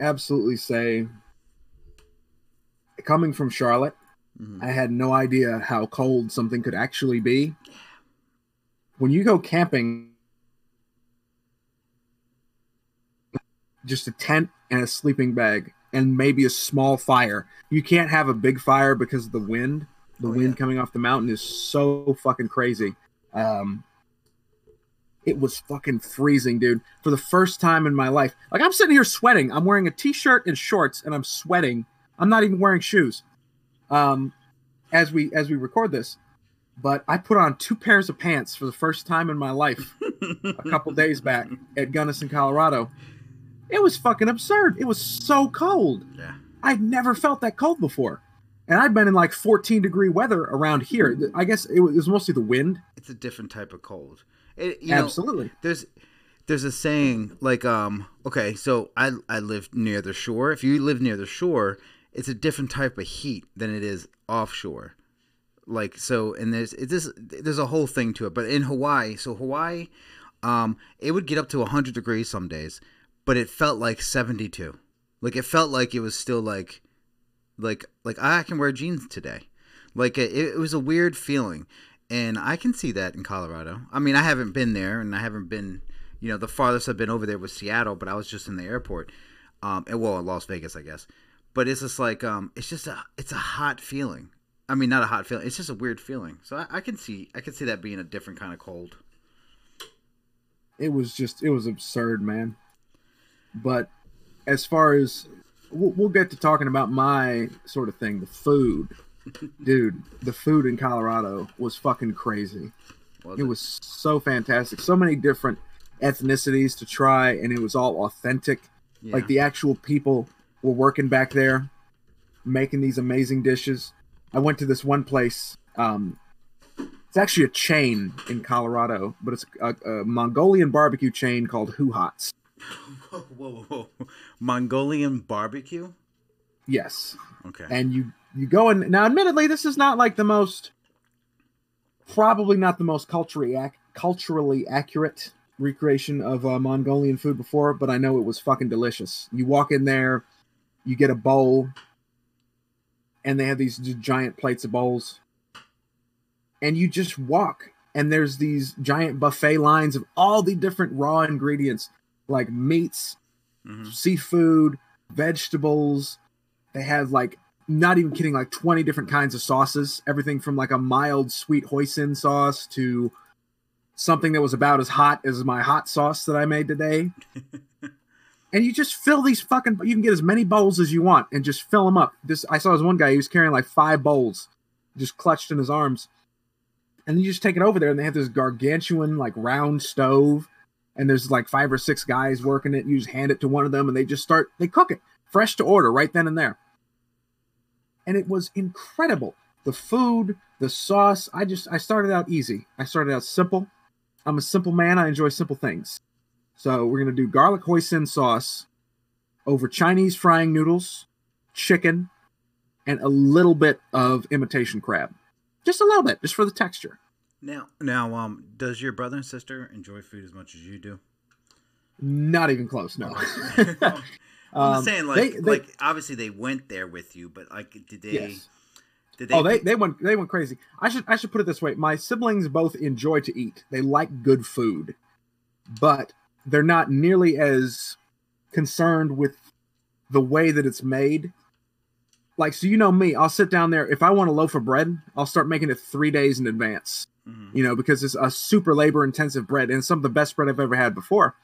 absolutely say, coming from Charlotte, Mhm. I had no idea how cold something could actually be. When you go camping, just a tent and a sleeping bag and maybe a small fire. You can't have a big fire because of the wind. The Oh, wind yeah. coming off the mountain is so fucking crazy. Um, it was fucking freezing, dude. For the first time in my life, like I'm sitting here sweating. I'm wearing a t-shirt and shorts, and I'm sweating. I'm not even wearing shoes. Um, as we as we record this, but I put on two pairs of pants for the first time in my life a couple days back at Gunnison, Colorado. It was fucking absurd. It was so cold. Yeah. I'd never felt that cold before. And I'd been in like 14 degree weather around here. I guess it was, mostly the wind. It's a different type of cold. It, you know, Absolutely. there's there's a saying like um okay so I I live near the shore. If you live near the shore, it's a different type of heat than it is offshore. Like so, and there's it's this there's a whole thing to it. But in Hawaii, so Hawaii, um, it would get up to 100 degrees some days, but it felt like 72. Like it felt like it was still like like like I can wear jeans today. Like it, it was a weird feeling, and I can see that in Colorado. I mean, I haven't been there, and I haven't been, you know, the farthest I've been over there was Seattle, but I was just in the airport, um, and well, Las Vegas, I guess. But it's just like, um, it's just a, it's a hot feeling. I mean, not a hot feeling. It's just a weird feeling. So I, I can see, I can see that being a different kind of cold. It was just, it was absurd, man. But as far as we'll, we'll get to talking about my sort of thing, the food. Dude, the food in Colorado was fucking crazy. Was It was so fantastic. So many different ethnicities to try, and it was all authentic. Yeah. Like the actual people were working back there, making these amazing dishes. I went to this one place. Um, it's actually a chain in Colorado, but it's a, a Mongolian barbecue chain called HuHots. Whoa, whoa, whoa, whoa. Mongolian barbecue. Yes, Okay. and you you go in now. Admittedly, this is not like the most, probably not the most culturally ac- culturally accurate recreation of uh, Mongolian food before, but I know it was fucking delicious. You walk in there, you get a bowl, and they have these giant plates of bowls, and you just walk, and there's these giant buffet lines of all the different raw ingredients like meats, Mhm. seafood, vegetables. They have like not even kidding, like 20 different kinds of sauces. Everything from like a mild sweet hoisin sauce to something that was about as hot as my hot sauce that I made today. and you just fill these fucking you can get as many bowls as you want and just fill them up. This I saw this one guy, he was carrying like five bowls just clutched in his arms. And then you just take it over there and they have this gargantuan like round stove and there's like five or six guys working it. You just hand it to one of them and they just start they cook it fresh to order right then and there. And it was incredible. the food, the sauce. I just I started out easy. I started out simple. I'm a simple man. I enjoy simple things. So we're gonna do garlic hoisin sauce over Chinese frying noodles, chicken, and a little bit of imitation crab. Just a little bit, just for the texture. Now, now, um, does your brother and sister enjoy food as much as you do? Not even close. No. I'm Um, saying, like, they- they- like obviously they went there with you, but like, did they? Yes. Did they? Oh, they, they went they went crazy. I should I should put it this way: my siblings both enjoy to eat. They like good food, but they're not nearly as concerned with the way that it's made. Like, so you know me, I'll sit down there. If I want a loaf of bread, I'll start making it three days in advance. Mhm. You know, because it's a super labor intensive bread and some of the best bread I've ever had before.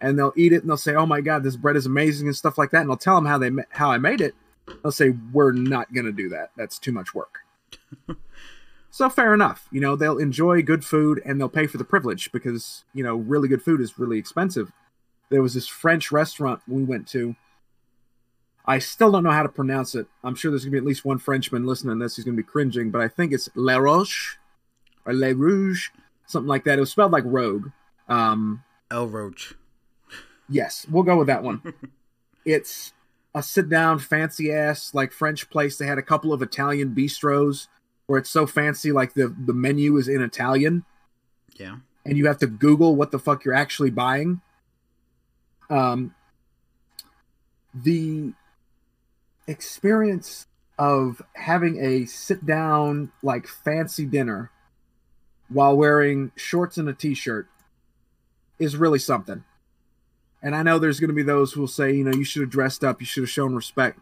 And they'll eat it and they'll say, "Oh my god, this bread is amazing" and stuff like that. And I'll tell them how they how I made it. They'll say, "We're not going to do that. That's too much work." so fair enough. You know, they'll enjoy good food and they'll pay for the privilege because you know really good food is really expensive. There was this French restaurant we went to. I still don't know how to pronounce it. I'm sure there's gonna be at least one Frenchman listening to this who's gonna be cringing, but I think it's La Roche or Le Rouge, something like that. It was spelled like Rogue. Um, El Roach. Yes, we'll go with that one. it's a sit down, fancy ass, like French place. They had a couple of Italian bistros where it's so fancy, like the, the menu is in Italian Yeah. and you have to Google what the fuck you're actually buying. Um, the experience of having a sit down, like fancy dinner while wearing shorts and a t shirt is really something. And I know there's going to be those who will say, you know, you should have dressed up, you should have shown respect.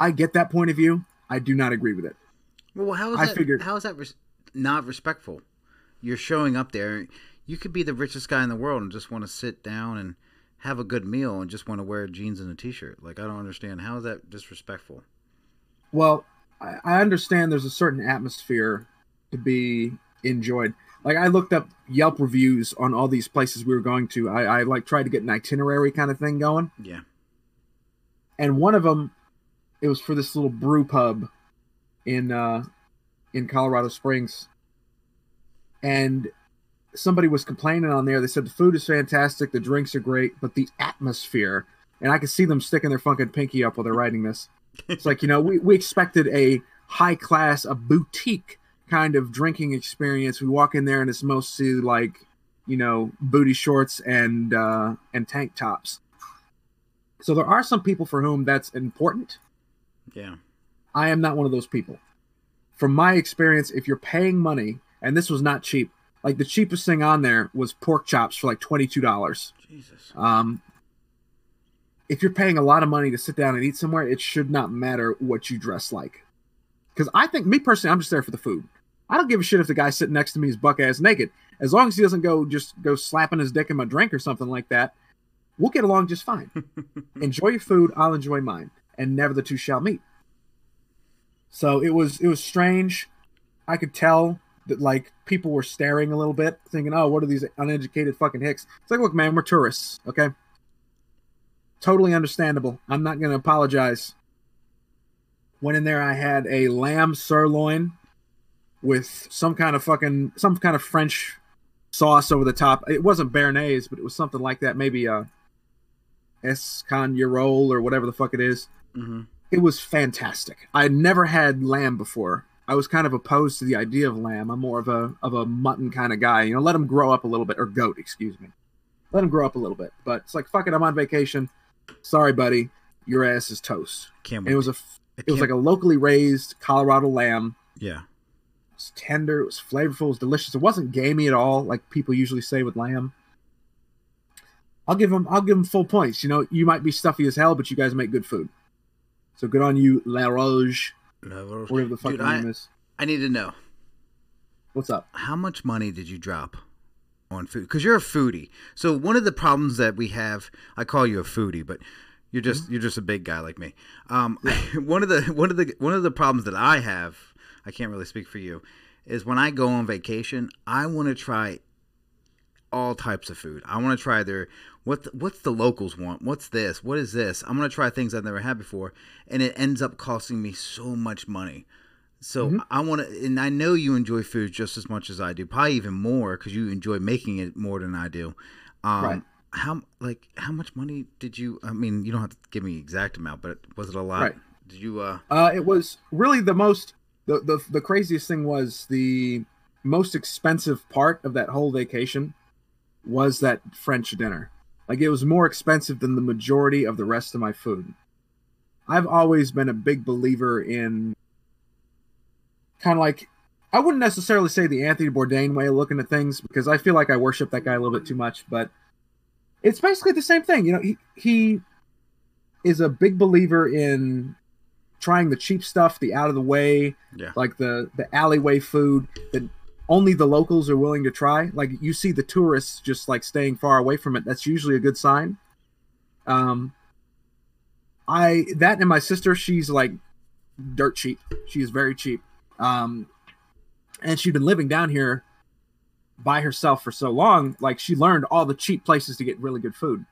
I get that point of view. I do not agree with it. Well, how is I that? figured- How is that res- not respectful? You're showing up there. You could be the richest guy in the world and just want to sit down and have a good meal and just want to wear jeans and a t-shirt. Like I don't understand. How is that disrespectful? Well, I, I understand there's a certain atmosphere to be enjoyed. Like I looked up Yelp reviews on all these places we were going to. I, I like tried to get an itinerary kind of thing going, Yeah. and one of them, it was for this little brew pub in uh, in Colorado Springs, and somebody was complaining on there. They said the food is fantastic, the drinks are great, but the atmosphere, and I could see them sticking their fucking pinky up while they're writing this. It's like, you know, we, we expected a high class, a boutique kind of drinking experience. We walk in there and it's mostly like, you know, booty shorts and uh, and tank tops. So there are some people for whom that's important. Yeah. I am not one of those people. From my experience, if you're paying money, and this was not cheap, like the cheapest thing on there was pork chops for like twenty two dollars. Jesus. Um, if you're paying a lot of money to sit down and eat somewhere, it should not matter what you dress like. Because I think, me personally, I'm just there for the food. I don't give a shit if the guy sitting next to me is buck ass naked. As long as he doesn't go just go slapping his dick in my drink or something like that, we'll get along just fine. enjoy your food, I'll enjoy mine, and never the two shall meet. So it was it was strange. I could tell that like people were staring a little bit, thinking, "Oh, what are these uneducated fucking hicks?" It's like, look, man, we're tourists, okay? Totally understandable. I'm not gonna apologize. Went in there, I had a lamb sirloin with some kind of fucking some kind of French sauce over the top. It wasn't béarnaise, but it was something like that. Maybe a escagnotle or whatever the fuck it is hmm it was fantastic. I had never had lamb before. I was kind of opposed to the idea of lamb. I'm more of a of a mutton kind of guy. You know, let them grow up a little bit, or goat, excuse me. Let them grow up a little bit. But it's like fuck it, I'm on vacation. Sorry, buddy, your ass is toast. Can't And it was a it was like a locally raised Colorado lamb. yeah. It was tender. It was flavorful. It was delicious. It wasn't gamey at all, like people usually say with lamb. I'll give them. I'll give them full points. You know, you might be stuffy as hell, but you guys make good food. So good on you, La Roge, whatever the fuck Dude, your I, name is. I need to know What's up? how much money did you drop on food? Because you're a foodie. So one of the problems that we have, I call you a foodie, but you're just Mm-hmm. you're just a big guy like me. Um, one of the one of the one of the problems that I have, I can't really speak for you, is when I go on vacation, I want to try all types of food. I want to try their what the, what's the locals want. What's this? What is this? I'm gonna try things I've never had before, and it ends up costing me so much money. So Mhm. I want to, and I know you enjoy food just as much as I do, probably even more because you enjoy making it more than I do. Um, Right. How like how much money did you? I mean, you don't have to give me exact amount, but was it a lot? Right. Did you? uh Uh, it was really the most the, the the craziest thing was the most expensive part of that whole vacation was that French dinner. Like it was more expensive than the majority of the rest of my food. I've always been a big believer in kind of like I wouldn't necessarily say the Anthony Bourdain way of looking at things because I feel like I worship that guy a little bit too much, but it's basically the same thing. You know, he he is a big believer in trying the cheap stuff, the out of the way, Yeah. like the the alleyway food that only the locals are willing to try. Like you see the tourists just like staying far away from it. That's usually a good sign. Um, I that and my sister, she's like dirt cheap. She is very cheap. Um, and she'd been living down here by herself for so long. Like she learned all the cheap places to get really good food.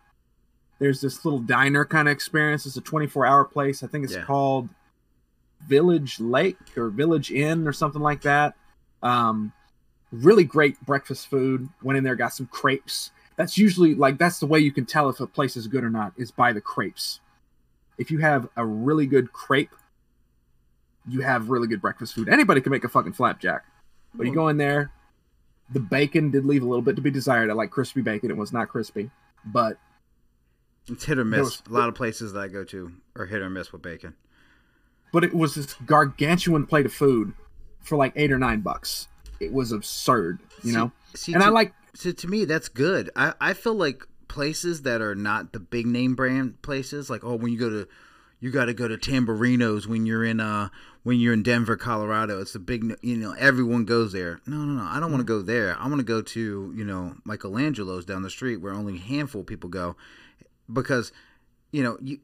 There's this little diner kind of experience. It's a 24 hour place. I think it's Yeah. called Village Lake or Village Inn or something like that. Um, really great breakfast food. Went in there, got some crepes. That's usually like that's the way you can tell if a place is good or not is by the crepes. If you have a really good crepe, you have really good breakfast food. Anybody can make a fucking flapjack, but you go in there. The bacon did leave a little bit to be desired. I like crispy bacon. It was not crispy, but It's hit or miss. was- a lot of places that I go to are hit or miss with bacon. But it was this gargantuan plate of food for like eight or nine bucks. It was absurd, you know. See, and I like So to me, that's good. I, I feel like places that are not the big name brand places, like oh, when you go to, you got to go to Tamburino's when you're in uh when you're in Denver, Colorado. It's a big, you know, everyone goes there. No, no, no. I don't want to go there. I want to go to you know Michelangelo's down the street where only a handful of people go, because you know you.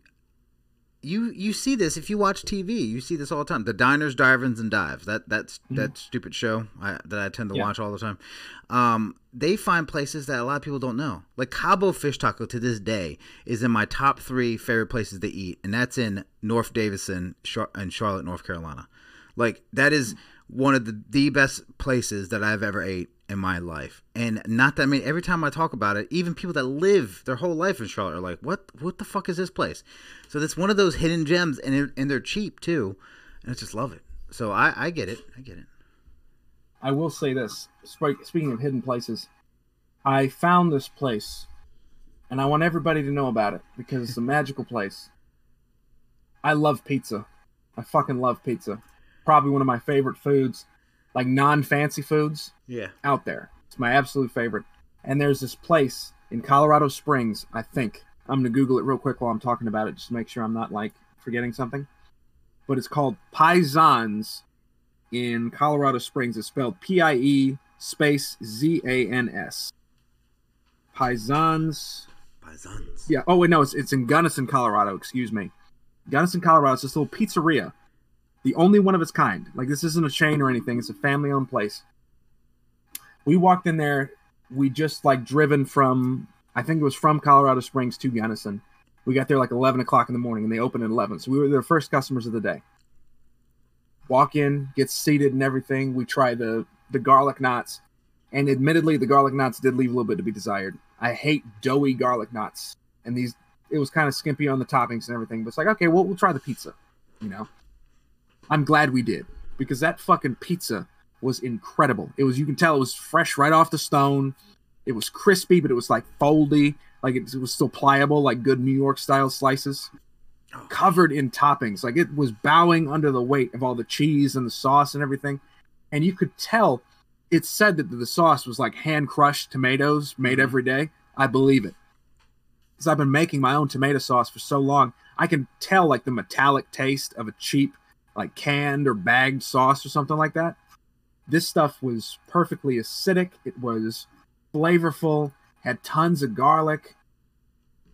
You you see this if you watch TV. You see this all the time. The diners, drive-ins, and dives. That that's that stupid show I, that I tend to Yeah. watch all the time. Um, they find places that a lot of people don't know. Like Cabo Fish Taco to this day is in my top three favorite places to eat, and that's in North Davidson Char- and Charlotte, North Carolina. Like that is one of the the best places that I've ever ate in my life. And not that I mean every time I talk about it, even people that live their whole life in Charlotte are like, "What what the fuck is this place?" So that's one of those hidden gems, and it, and they're cheap too, and I just love it. So I I get it, I get it. I will say this. Speaking of hidden places, I found this place, and I want everybody to know about it because it's a magical place. I love pizza. I fucking love pizza. Probably one of my favorite foods, like non-fancy foods Yeah. out there. It's my absolute favorite. And there's this place in Colorado Springs, I think. I'm going to Google it real quick while I'm talking about it just to make sure I'm not like forgetting something. But it's called Pie Zans in Colorado Springs. It's spelled P I E space Z A N S. Pie Zans. Paisans. Yeah. Oh wait, no, it's it's in Gunnison, Colorado. Excuse me. Gunnison, Colorado. It's this little pizzeria, the only one of its kind. Like this isn't a chain or anything. It's a family-owned place. We walked in there. We just like driven from. I think it was from Colorado Springs to Gunnison. We got there like 11 o'clock in the morning, and they opened at 11. So we were their first customers of the day. Walk in, get seated, and everything. We try the the garlic knots, and admittedly, the garlic knots did leave a little bit to be desired. I hate doughy garlic knots, and these it was kind of skimpy on the toppings and everything. But it's like, okay, well, we'll try the pizza. You know, I'm glad we did because that fucking pizza was incredible. It was you can tell it was fresh right off the stone. It was crispy, but it was like foldy, like it, it was still pliable, like good New York style slices. Covered in toppings, like it was bowing under the weight of all the cheese and the sauce and everything, and you could tell. It said that the sauce was like hand crushed tomatoes made mm-hmm. every day. I believe it because I've been making my own tomato sauce for so long. I can tell like the metallic taste of a cheap, like canned or bagged sauce or something like that. This stuff was perfectly acidic. It was flavorful, had tons of garlic.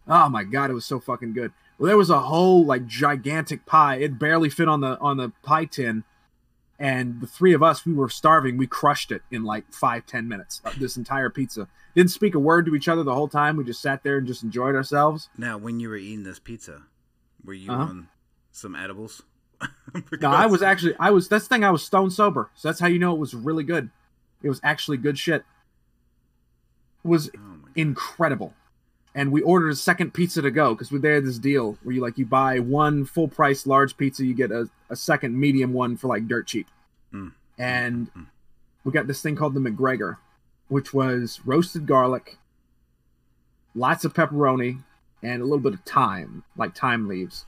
Oh my god, it was so fucking good. Well, there was a whole like gigantic pie. It barely fit on the on the pie tin, and the three of us, we were starving. We crushed it in like five ten minutes. uh, This entire pizza. Didn't speak a word to each other the whole time. We just sat there and just enjoyed ourselves. Now, when you were eating this pizza, were you Uh-huh. on some edibles No, I was actually I was that's the thing I was stone sober. So that's how you know it was really good. It was actually good shit. It was Oh incredible. And we ordered a second pizza to go because we they had this deal where you like you buy one full price large pizza, you get a, a second medium one for like dirt cheap. Mm. And Mm. we got this thing called the McGregor, which was roasted garlic, lots of pepperoni, and a little bit of thyme, like thyme leaves.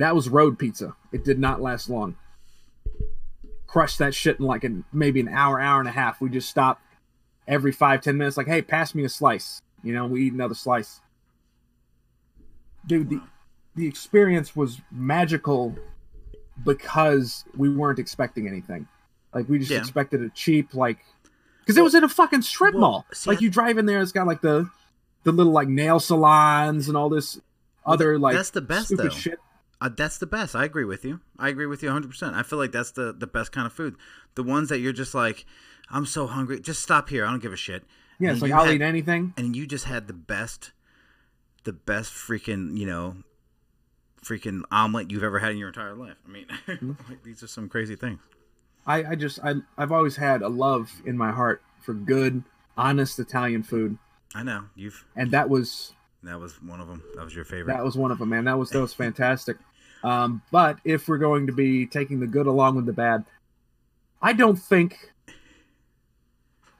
That was road pizza. It did not last long. Crushed that shit in like an maybe an hour, hour and a half. We just stopped every five, ten minutes, like, hey, pass me a slice. You know, we eat another slice. Dude, the the experience was magical because we weren't expecting anything. Like we just Yeah. expected a cheap, like because it was in a fucking strip well, mall. see, like you drive in there, it's got like the the little like nail salons and all this other like that's the best, stupid though. shit. Uh, that's the best. I agree with you. I agree with you 100%. I feel like that's the, the best kind of food. The ones that you're just like, I'm so hungry. Just stop here. I don't give a shit. Yeah, And it's like I'll had- eat anything. And you just had the best, the best freaking, you know, freaking omelet you've ever had in your entire life. I mean, Mm-hmm. like, these are some crazy things. I, I just I I've always had a love in my heart for good, honest Italian food, I know. You've, and that was that was one of them. That was your favorite. that was one of them, man. That was that was fantastic. Um, but if we're going to be taking the good along with the bad, I don't think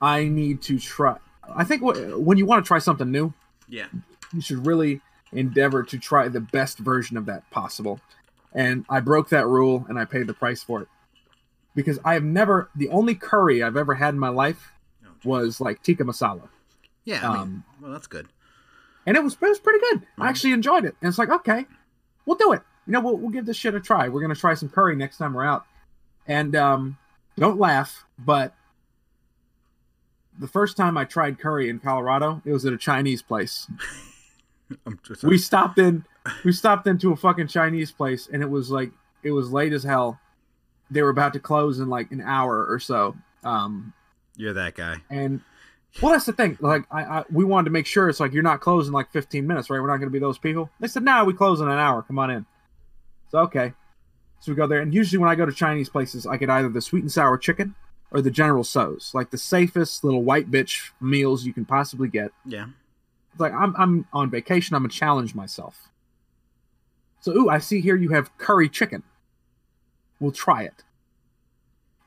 I need to try. I think wh- when you want to try something new, yeah. you should really endeavor to try the best version of that possible. And I broke that rule and I paid the price for it. Because I have never, the only curry I've ever had in my life was like tikka masala. Yeah. I mean, Um, well, that's good. And it was, it was pretty good. I actually enjoyed it. And it's like, okay, we'll do it. You know, we'll, we'll give this shit a try. We're going to try some curry next time we're out. And um, don't laugh, but the first time I tried curry in Colorado, it was at a Chinese place. I'm just, we stopped in we stopped into a fucking chinese place and it was like it was late as hell they were about to close in like an hour or so um you're that guy. and well that's the thing like I, I we wanted to make sure it's like you're not closing like 15 minutes right we're not going to be those people they said no we close in an hour come on in so okay so we go there and usually when i go to chinese places i get either the sweet and sour chicken or the general Tso's like the safest little white bitch meals you can possibly get Yeah. it's like I'm I'm on vacation. I'm gonna challenge myself. So ooh, I see here you have curry chicken. We'll try it.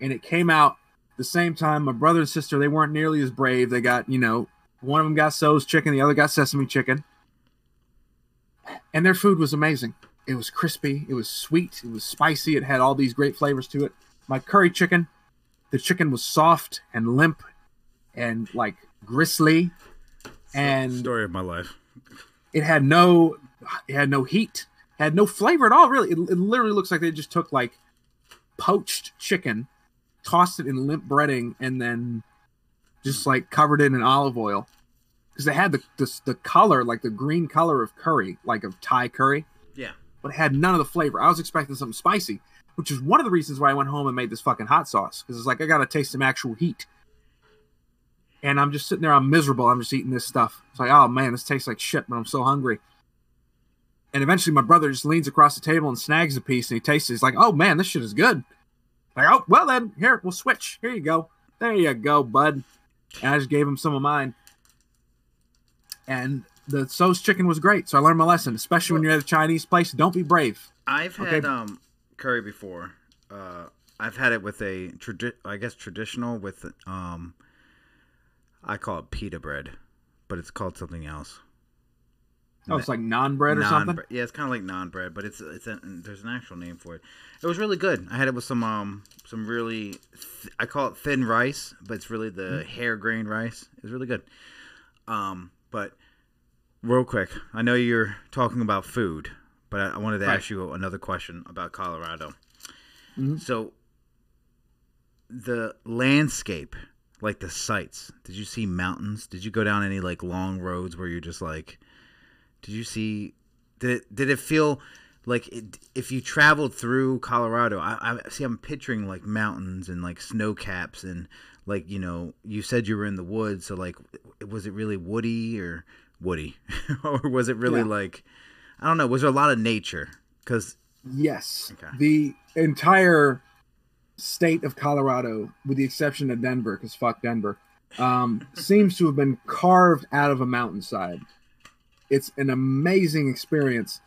And it came out the same time. My brother and sister they weren't nearly as brave. They got you know one of them got Tso's chicken, the other got sesame chicken, and their food was amazing. It was crispy. It was sweet. It was spicy. It had all these great flavors to it. My curry chicken, the chicken was soft and limp, and like gristly and Story of my life. it had no it had no heat had no flavor at all really it, it literally looks like they just took like poached chicken tossed it in limp breading and then just like covered it in olive oil because they had the, the the color like the green color of curry like of thai curry Yeah. But it had none of the flavor. I was expecting something spicy which is one of the reasons why i went home and made this fucking hot sauce because it's like i gotta taste some actual heat. And i'm just sitting there i'm miserable i'm just eating this stuff. It's like oh man this tastes like shit but i'm so hungry. And eventually my brother just leans across the table and snags a piece and he tastes it. He's like oh man this shit is good. Like oh well then here we'll switch. Here you go. There you go bud. And i just gave him some of mine. And the Tso's chicken was great so i learned my lesson especially when you're at a chinese place don't be brave I've Okay. had um curry before. Uh, I've had it with a tradi- I guess traditional with um. I call it pita bread, but it's called something else. oh it's like naan bread or something Yeah, it's kind of like naan bread, but it's it's a, there's an actual name for it. It was really good. I had it with some um some really th- I call it thin rice, but it's really the hair grain rice. It was really good. Um, but real quick, I know you're talking about food, but I, I wanted to Right. ask you another question about Colorado. Mhm. So the landscape, like the sights. Did you see mountains? Did you go down any like long roads where you're just like did you see? Did it, did it feel like it, if you traveled through Colorado? I, I see. I'm picturing like mountains and like snow caps and like you know. You said you were in the woods, so like, was it really woody or woody, or was it really Yeah. like I don't know? Was there a lot of nature? Because Yes. Okay. The entire state of Colorado, with the exception of Denver, because fuck Denver, um, seems to have been carved out of a mountainside. It's an amazing experience,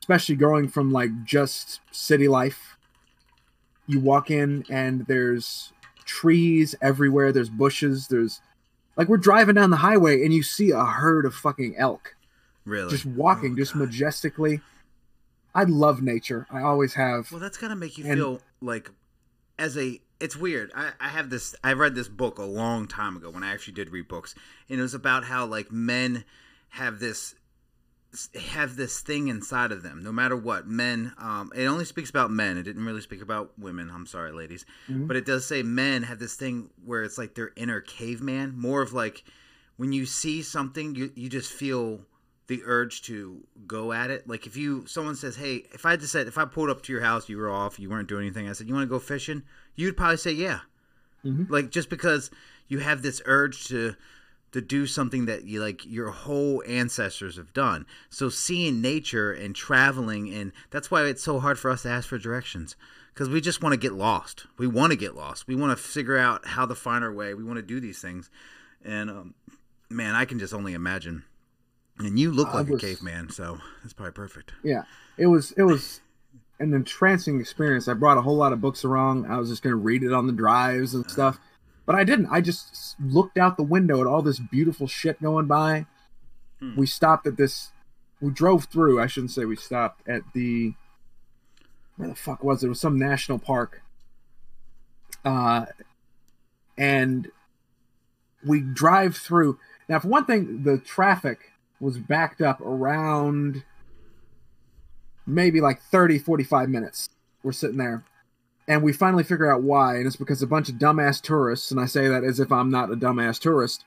especially going from like just city life. You walk in and there's trees everywhere, there's bushes, there's like we're driving down the highway and you see a herd of fucking elk Really? just walking, Oh, just majestically. I love nature. I always have. Well, that's gotta make you And- feel like, as a, it's weird. I, I have this. I read this book a long time ago when I actually did read books, and it was about how like men have this have this thing inside of them no matter what. Men um it only speaks about men. It didn't really speak about women. I'm sorry ladies. Mhm. but it does say men have this thing where it's like their inner caveman more of like when you see something you, you just feel the urge to go at it. Like if you someone says hey if i just said if i pulled up to your house you were off you weren't doing anything i said you want to go fishing? You'd probably say yeah. Mhm. like just because you have this urge to to do something that you like your whole ancestors have done. So seeing nature and traveling and that's why it's so hard for us to ask for directions because we just want to get lost. We want to get lost. We want to figure out how to find our way. We want to do these things. And um, man i can just only imagine. And you look I like was- a caveman so that's probably perfect. Yeah, it was. It was an entrancing experience. I brought a whole lot of books along. I was just gonna read it on the drives and stuff, but I didn't. I just looked out the window at all this beautiful shit going by. Hmm. We stopped at this. We drove through. I shouldn't say we stopped at the. Where the fuck was it? It was some national park. Uh, and we drive through. Now, for one thing, the traffic was backed up around maybe like 30, 45 minutes. We're sitting there. And we finally figure out why. And it's because a bunch of dumbass tourists, and I say that as if I'm not a dumbass tourist,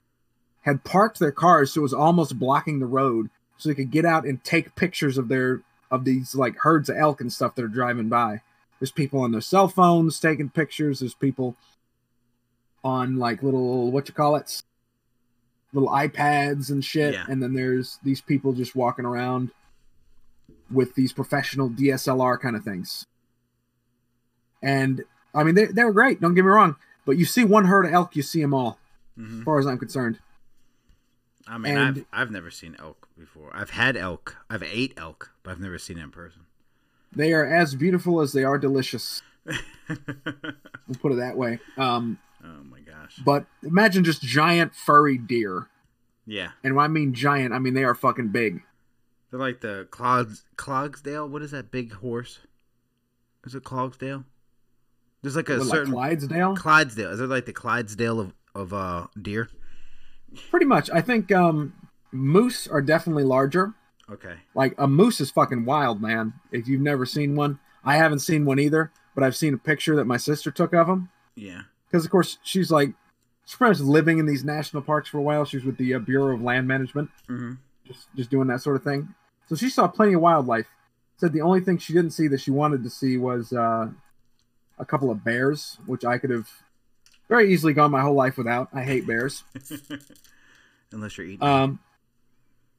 had parked their cars so it was almost blocking the road so they could get out and take pictures of their of these like herds of elk and stuff that are driving by. There's people on their cell phones taking pictures. There's people on like little what you call it, little iPads and shit. Yeah. And then there's these people just walking around with these professional DSLR kind of things. And I mean, they they were great. Don't get me wrong, but you see one herd of elk, you see them all, hmm as far as I'm concerned. i mean And- I've, I've never seen elk before i've had elk i've ate elk but i've never seen it in person They are as beautiful as they are delicious. We'll put it that way. Um, oh my gosh but imagine just giant furry deer, yeah and when I mean giant, I mean they are fucking big. They're like the Clogs Clogsdale. What is that big horse? Is it Clogsdale? There's like a What, like certain Clydesdale, Clydesdale. Is it like the Clydesdale of of uh deer? pretty much. I think um, moose are definitely larger. Okay. Like a moose is fucking wild, man. If you've never seen one, I haven't seen one either, but I've seen a picture that my sister took of them. Yeah. Because of course she's like, she's pretty much living in these national parks for a while. She's with the uh, Bureau of Land Management. hmm just just doing that sort of thing. So she saw plenty of wildlife. Said the only thing she didn't see that she wanted to see was uh, a couple of bears, which I could have very easily gone my whole life without. I hate bears. Unless you're eating. Um,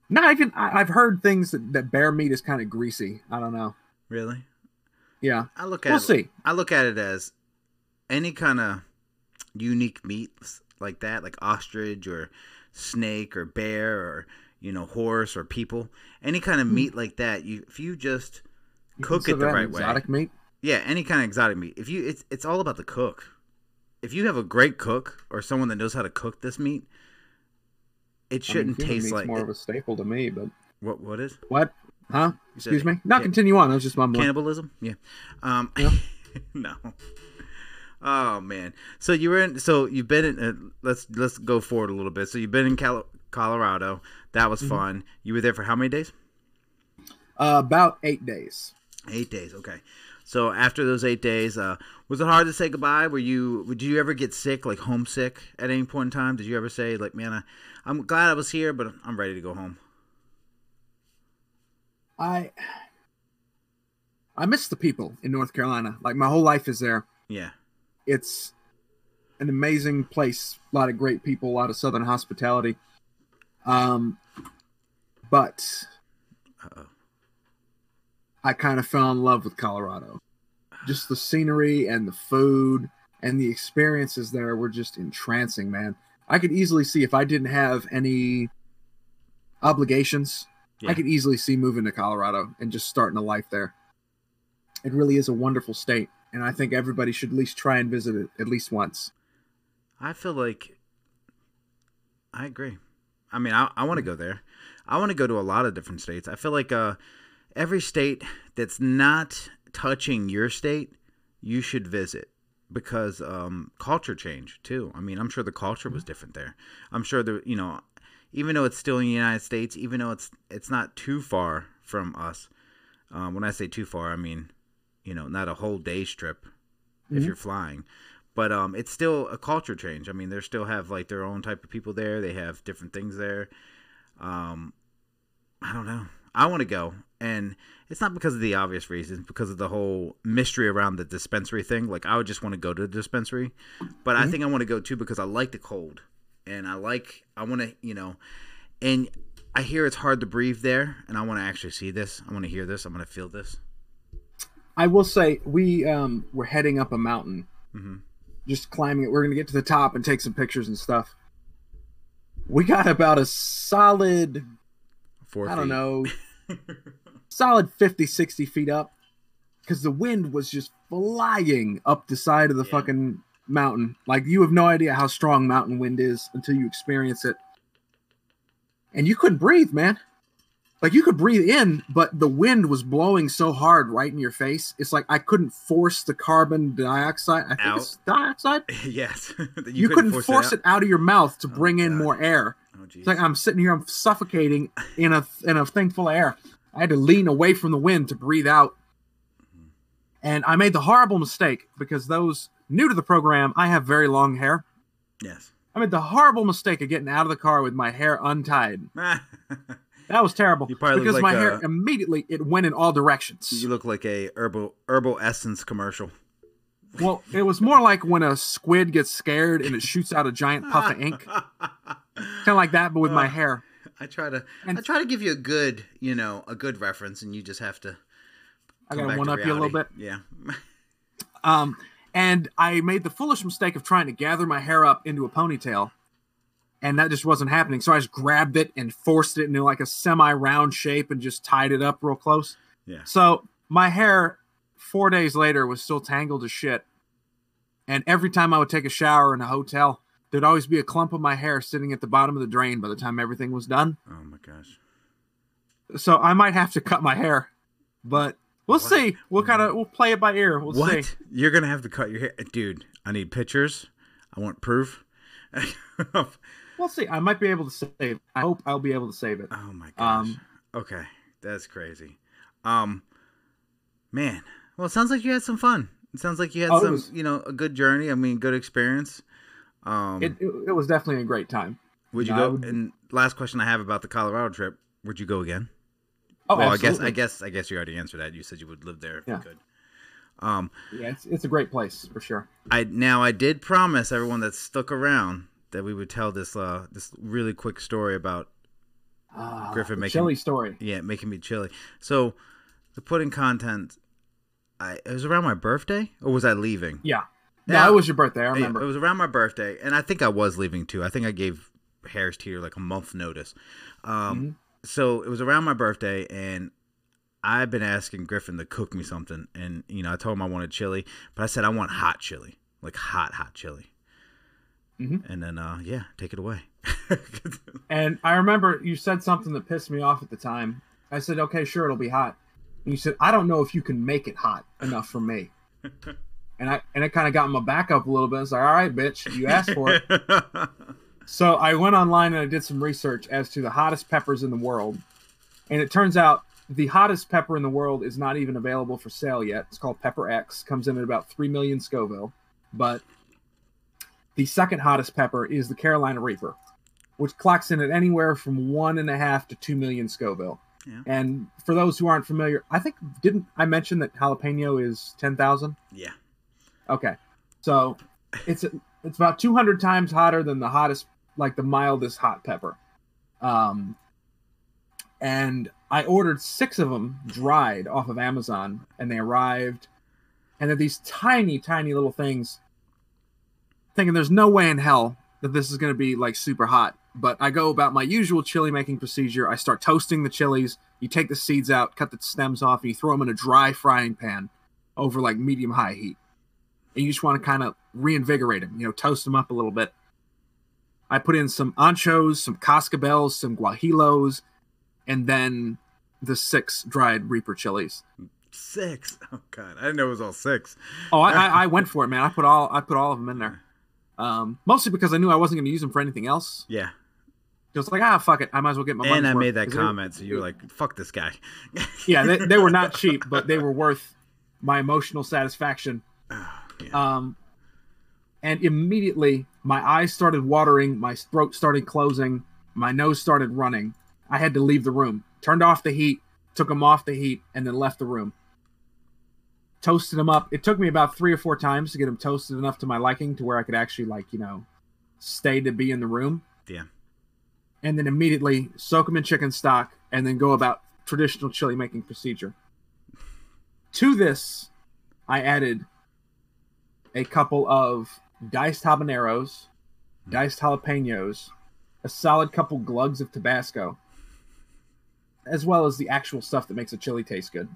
not even. I, I've heard things that, that bear meat is kind of greasy. I don't know. really? Yeah, I look at we'll it, see. I look at it as any kind of unique meat like that, like ostrich or snake or bear or you know horse or people. Any kind of Hmm. meat like that, you if you just You cook it the right way. Exotic meat. Yeah, any kind of exotic meat. If you, it's it's all about the cook. If you have a great cook or someone that knows how to cook this meat, it shouldn't human taste like more of a staple to me. But what. What is? what? Huh? Excuse me. Not ca- continue on. That was just my cannibalism. Yeah. Um. Yeah. no. Oh man. So you were in. So you've been in. Uh, let's let's go forward a little bit. So you've been in Cal- Colorado. That was Mhm. fun. You were there for how many days? Uh, about eight days. Eight days. Okay. So after those eight days, uh, was it hard to say goodbye? Were you? Did you ever get sick, like homesick, at any point in time? Did you ever say, like, man, I, I'm glad I was here, but I'm ready to go home? I I miss the people in North Carolina. Like my whole life is there. Yeah. It's an amazing place. A lot of great people, a lot of southern hospitality. Um but Uh-oh. I kind of fell in love with Colorado. Just the scenery and the food and the experiences there were just entrancing, man. I could easily see if I didn't have any obligations, Yeah. I could easily see moving to Colorado and just starting a life there. It really is a wonderful state, and I think everybody should at least try and visit it at least once. I feel like I agree. I mean, I, I want to go there. I want to go to a lot of different states. I feel like uh, every state that's not touching your state, you should visit because um, culture change too. I mean, I'm sure the culture was different there. I'm sure the you know, even though it's still in the United States, even though it's it's not too far from us. Um, when I say too far, I mean you know not a whole day's trip if Mhm. you're flying but um, it's still a culture change. I mean, they still have like their own type of people there. They have different things there. Um, I don't know. I want to go, and it's not because of the obvious reasons, because of the whole mystery around the dispensary thing. Like, I would just want to go to the dispensary, but I Mhm. think I want to go too because I like the cold, and I like I want to you know, and I hear it's hard to breathe there, and I want to actually see this. I want to hear this. I want to feel this. I will say we um we're heading up a mountain, hmm just climbing it. We're gonna get to the top and take some pictures and stuff. We got about a solid, Four I don't know, solid 50, 60 feet up because the wind was just flying up the side of the Yeah. fucking mountain. Like you have no idea how strong mountain wind is until you experience it. And you couldn't breathe, man. Like you could breathe in, but the wind was blowing so hard right in your face. It's like I couldn't force the carbon dioxide. I think Out. it's dioxide. yes, That You, couldn't, force, it, out? out. of your mouth to Oh, bring in God. more air. Oh. It's like I'm sitting here, I'm suffocating in a in a thing full of air. I had to lean away from the wind to breathe out. And I made the horrible mistake because those new to the program, I have very long hair. yes. I made the horrible mistake of getting out of the car with my hair untied. That was terrible You probably look because my like hair immediately it went in all directions. you look like a herbal herbal essence commercial. Well, it was more like when a squid gets scared and it shoots out a giant puff of ink, kind of like that, but with my Uh, hair. I try to And- I try to give you a good you know a good reference, and you just have to. I gotta one up you a little bit. Yeah. Um, and I made the foolish mistake of trying to gather my hair up into a ponytail, and that just wasn't happening. So I just grabbed it and forced it into like a semi-round shape and just tied it up real close. Yeah. So my hair, four days later, was still tangled as shit. And every time I would take a shower in a hotel, there'd always be a clump of my hair sitting at the bottom of the drain by the time everything was done. Oh my gosh. So I might have to cut my hair, but we'll What? see. We'll kind of we'll play it by ear. We'll what? see. You're gonna have to cut your hair, dude. I need pictures. I want proof. We'll see. I might be able to save. It. I hope I'll be able to save it. Oh my gosh. Um, okay, that's crazy. Um, man. Well, it sounds like you had some fun. It sounds like you had Oh, some, was- you know, a good journey. I mean, good experience. Um, It, it, it was definitely a great time. would you go? would- And last question I have about the Colorado trip: Would you go again? Oh, well, I guess. I guess I guess you already answered that. You said you would live there if Yeah. you could. Um, Yeah, it's, it's a great place for sure. I now I did promise everyone that stuck around that we would tell this uh this really quick story about Ah, Griffin the making- chili story. yeah making me chili. So to put in content, I it was around my birthday or was I leaving? Yeah. Yeah. It was your birthday. I remember. it was around my birthday, and I think I was leaving too. I think I gave Harris Teeter like a month notice. Um, Mm-hmm. So it was around my birthday, and I've been asking Griffin to cook me something, and you know I told him I wanted chili, but I said I want hot chili, like hot hot chili. Mhm. And then uh, yeah, take it away. And I remember you said something that pissed me off at the time. I said, "Okay, sure, it'll be hot." And you said, "I don't know if you can make it hot enough for me." and I and it kind of got my back up a little bit. It's like, "All right, bitch, you asked for it." So I went online and I did some research as to the hottest peppers in the world. And it turns out the hottest pepper in the world is not even available for sale yet. It's called Pepper X, comes in at about 3 million Scoville. But the second hottest pepper is the Carolina Reaper, which clocks in at anywhere from one and a half to 2 million Scoville. Yeah. And for those who aren't familiar, I think, didn't I mention that jalapeno is 10,000? yeah. Okay, so it's it's about 200 times hotter than the hottest, like the mildest hot pepper. Um, and I ordered six of them dried off of Amazon, and they arrived, and they're these tiny, tiny little things. Thinking there's no way in hell that this is going to be like super hot, but I go about my usual chili making procedure. I start toasting the chilies. You take the seeds out, cut the stems off, and you throw them in a dry frying pan over like medium high heat. And you just want to kind of reinvigorate them, you know, toast them up a little bit. I put in some anchos, some cascabels, some guajillos, and then the six dried Reaper chilies. Six. Oh god, I didn't know it was all six. Oh, I, I, I went for it, man. I put all I put all of them in there. Um, mostly because I knew I wasn't going to use them for anything else. Yeah. Just like ah, fuck it, I might as well get my. And I made that that 'Cause they- comment, so you were like, "Fuck this guy." yeah, they, they were not cheap, but they were worth my emotional satisfaction. Yeah. Um, and immediately my eyes started watering, my throat started closing, my nose started running. I had to leave the room. Turned off the heat, took them off the heat, and then left the room. Toasted them up. It took me about three or four times to get them toasted enough to my liking to where I could actually, like, you know, stay to be in the room. Yeah. And then immediately soak them in chicken stock and then go about traditional chili making procedure. To this, I added a couple of diced habaneros, diced jalapenos, a solid couple glugs of Tabasco, as well as the actual stuff that makes a chili taste good.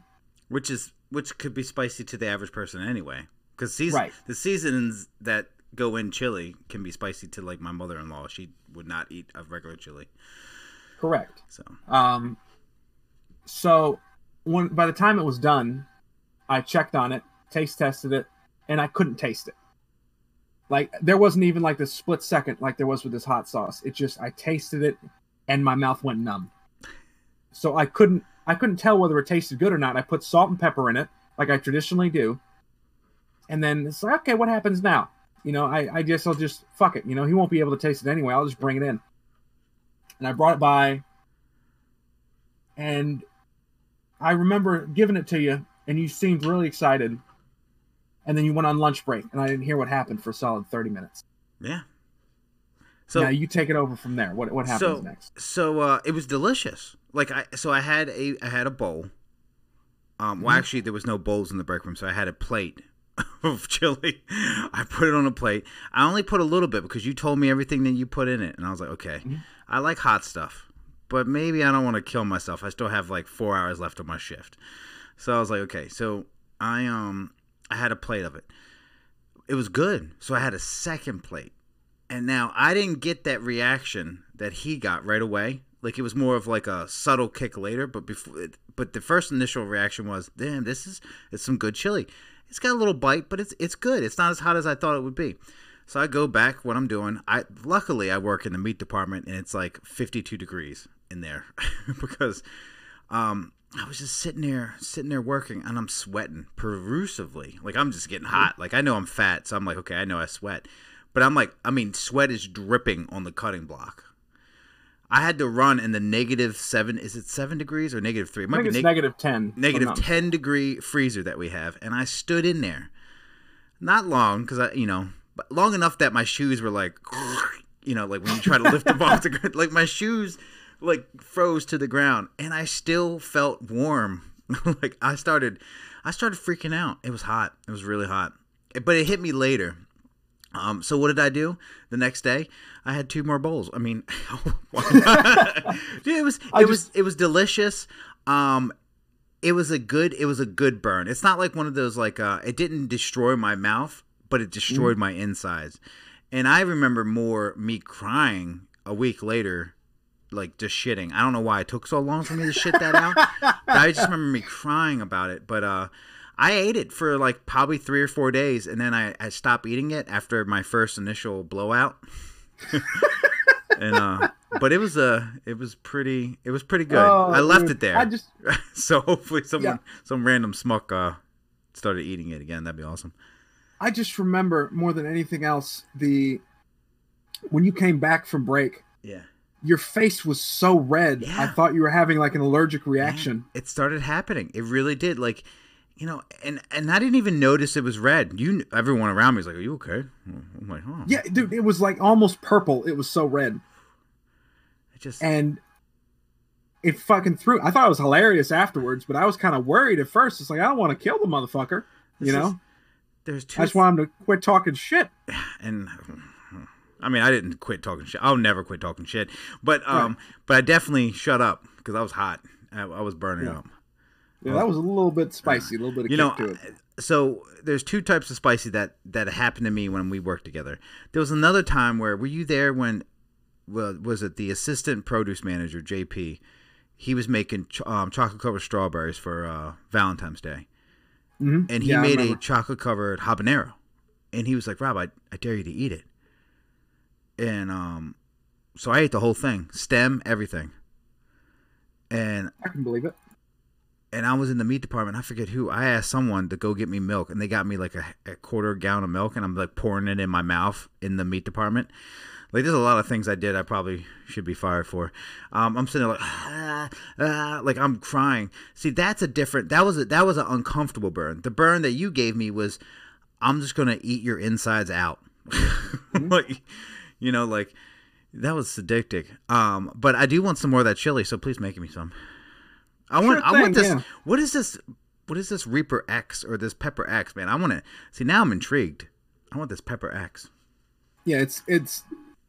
which is which could be spicy to the average person anyway. Because season Right. the seasons that go in chili can be spicy to like my mother in law. She would not eat a regular chili. Correct. So Um, so when by the time it was done, I checked on it, taste tested it, and I couldn't taste it. Like there wasn't even like this split second like there was with this hot sauce. It just I tasted it, and my mouth went numb. So I couldn't I couldn't tell whether it tasted good or not. I put salt and pepper in it like I traditionally do, and then it's like okay, what happens now? You know, I I guess I'll just fuck it. You know, he won't be able to taste it anyway. I'll just bring it in. And I brought it by, and I remember giving it to you, and you seemed really excited. And then you went on lunch break, and I didn't hear what happened for a solid thirty minutes. yeah. So now you take it over from there. What what happens so next? so uh, it was delicious. Like I so I had a I had a bowl. Um, well, Mhm. actually, there was no bowls in the break room, so I had a plate of chili. I put it on a plate. I only put a little bit because you told me everything that you put in it, and I was like, okay, Mhm. I like hot stuff, but maybe I don't want to kill myself. I still have like four hours left of my shift, so I was like, okay, so I um I had a plate of it. It was good, so I had a second plate. And now I didn't get that reaction that he got right away. Like it was more of like a subtle kick later, but before, but the first initial reaction was, "Damn, this is it's some good chili. It's got a little bite, but it's it's good. It's not as hot as I thought it would be." So I go back. What I'm doing, I luckily I work in the meat department, and it's like 52 degrees in there because um, I was just sitting there, sitting there working, and I'm sweating profusively. Like I'm just getting hot. Like I know I'm fat, so I'm like, okay, I know I sweat, but I'm like, I mean, sweat is dripping on the cutting block. I had to run in the negative seven. Is it seven degrees or negative three? It I might think be it's neg- negative ten. negative 10 degree freezer that we have and i stood in there not long because i you know but long enough that my shoes were like you know like when you try to lift them off the ground like my shoes like froze to the ground and i still felt warm like i started i started freaking out it was hot it was really hot but it hit me later um, so what did I do the next day? I had two more bowls. I mean, Dude, it was it I was it was delicious. Um, it was a good it was a good burn. It's not like one of those like uh, it didn't destroy my mouth, but it destroyed my insides. And I remember more me crying a week later, like just shitting. I don't know why it took so long for me to shit that out. I just remember me crying about it. But uh, I ate it for like probably three or four days, and then I, I stopped eating it after my first initial blowout. and uh, but it was uh, it was pretty it was pretty good. Oh, I left dude. it there. I just so hopefully someone Yeah. some random smuck uh started eating it again. That'd be awesome. I just remember more than anything else the when you came back from break, Yeah. Your face was so red. I thought you were having like an allergic reaction. It started happening. It really did. Like, you know, and and I didn't even notice it was red. You, everyone around me was like, "Are you okay?" I'm like, "Oh, Yeah, dude, it was like almost purple. It was so red. It just And it fucking threw. I thought it was hilarious afterwards, but I was kind of worried at first. It's like I don't want to kill the motherfucker, you know. is- there's two I just want him to quit talking shit. and I mean, I didn't quit talking shit. I'll never quit talking shit. But um, but I definitely shut up because I was hot. I, I was burning Yeah. up. Yeah, that was a little bit spicy, a little bit of You kick know, to it. so there's two types of spicy that that happened to me when we worked together. There was another time where were you there when? Well, was it the assistant produce manager JP? He was making ch- um, chocolate covered strawberries for uh, Valentine's Day, Mhm. and he Yeah, made a chocolate covered habanero, and he was like, "Rob, I, I dare you to eat it." And um, so I ate the whole thing, stem, everything, and I can believe it. and I was in the meat department. I forget who. I asked someone to go get me milk, and they got me like a, a quarter gallon of milk, and I'm like pouring it in my mouth in the meat department. Like there's a lot of things I did I probably should be fired for. Um, I'm sitting there like, ah, ah, like I'm crying. See, that's a different. That was a, that was an uncomfortable burn. The burn that you gave me was, I'm just gonna eat your insides out. like, you know, like that was sadistic. Um, but I do want some more of that chili, so please make me some. I want. Sure I want this. yeah. What is this? What is this Reaper X or this Pepper X, man? I want to see. Now I'm intrigued. I want this Pepper X. Yeah, it's it's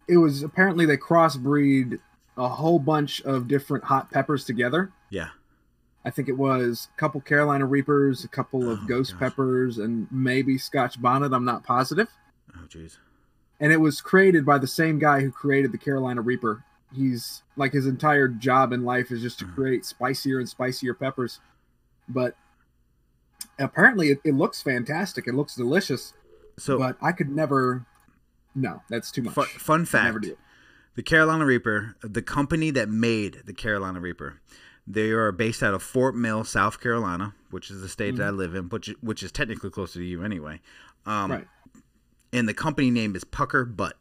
it was apparently they crossbreed a whole bunch of different hot peppers together. Yeah. I think it was a couple Carolina Reapers, a couple of Oh, ghost gosh. peppers, and maybe Scotch bonnet. I'm not positive. Oh, jeez. And it was created by the same guy who created the Carolina Reaper. He's like his entire job in life is just to Mhm. create spicier and spicier peppers. But apparently, it, it looks fantastic. It looks delicious. So, but I could never. No, that's too much. fu- fun fact: the Carolina Reaper, the company that made the Carolina Reaper, they are based out of Fort Mill, South Carolina, which is the state that I live in, which which is technically closer to you anyway. Um, Mm-hmm. Right. And the company name is Pucker Butt.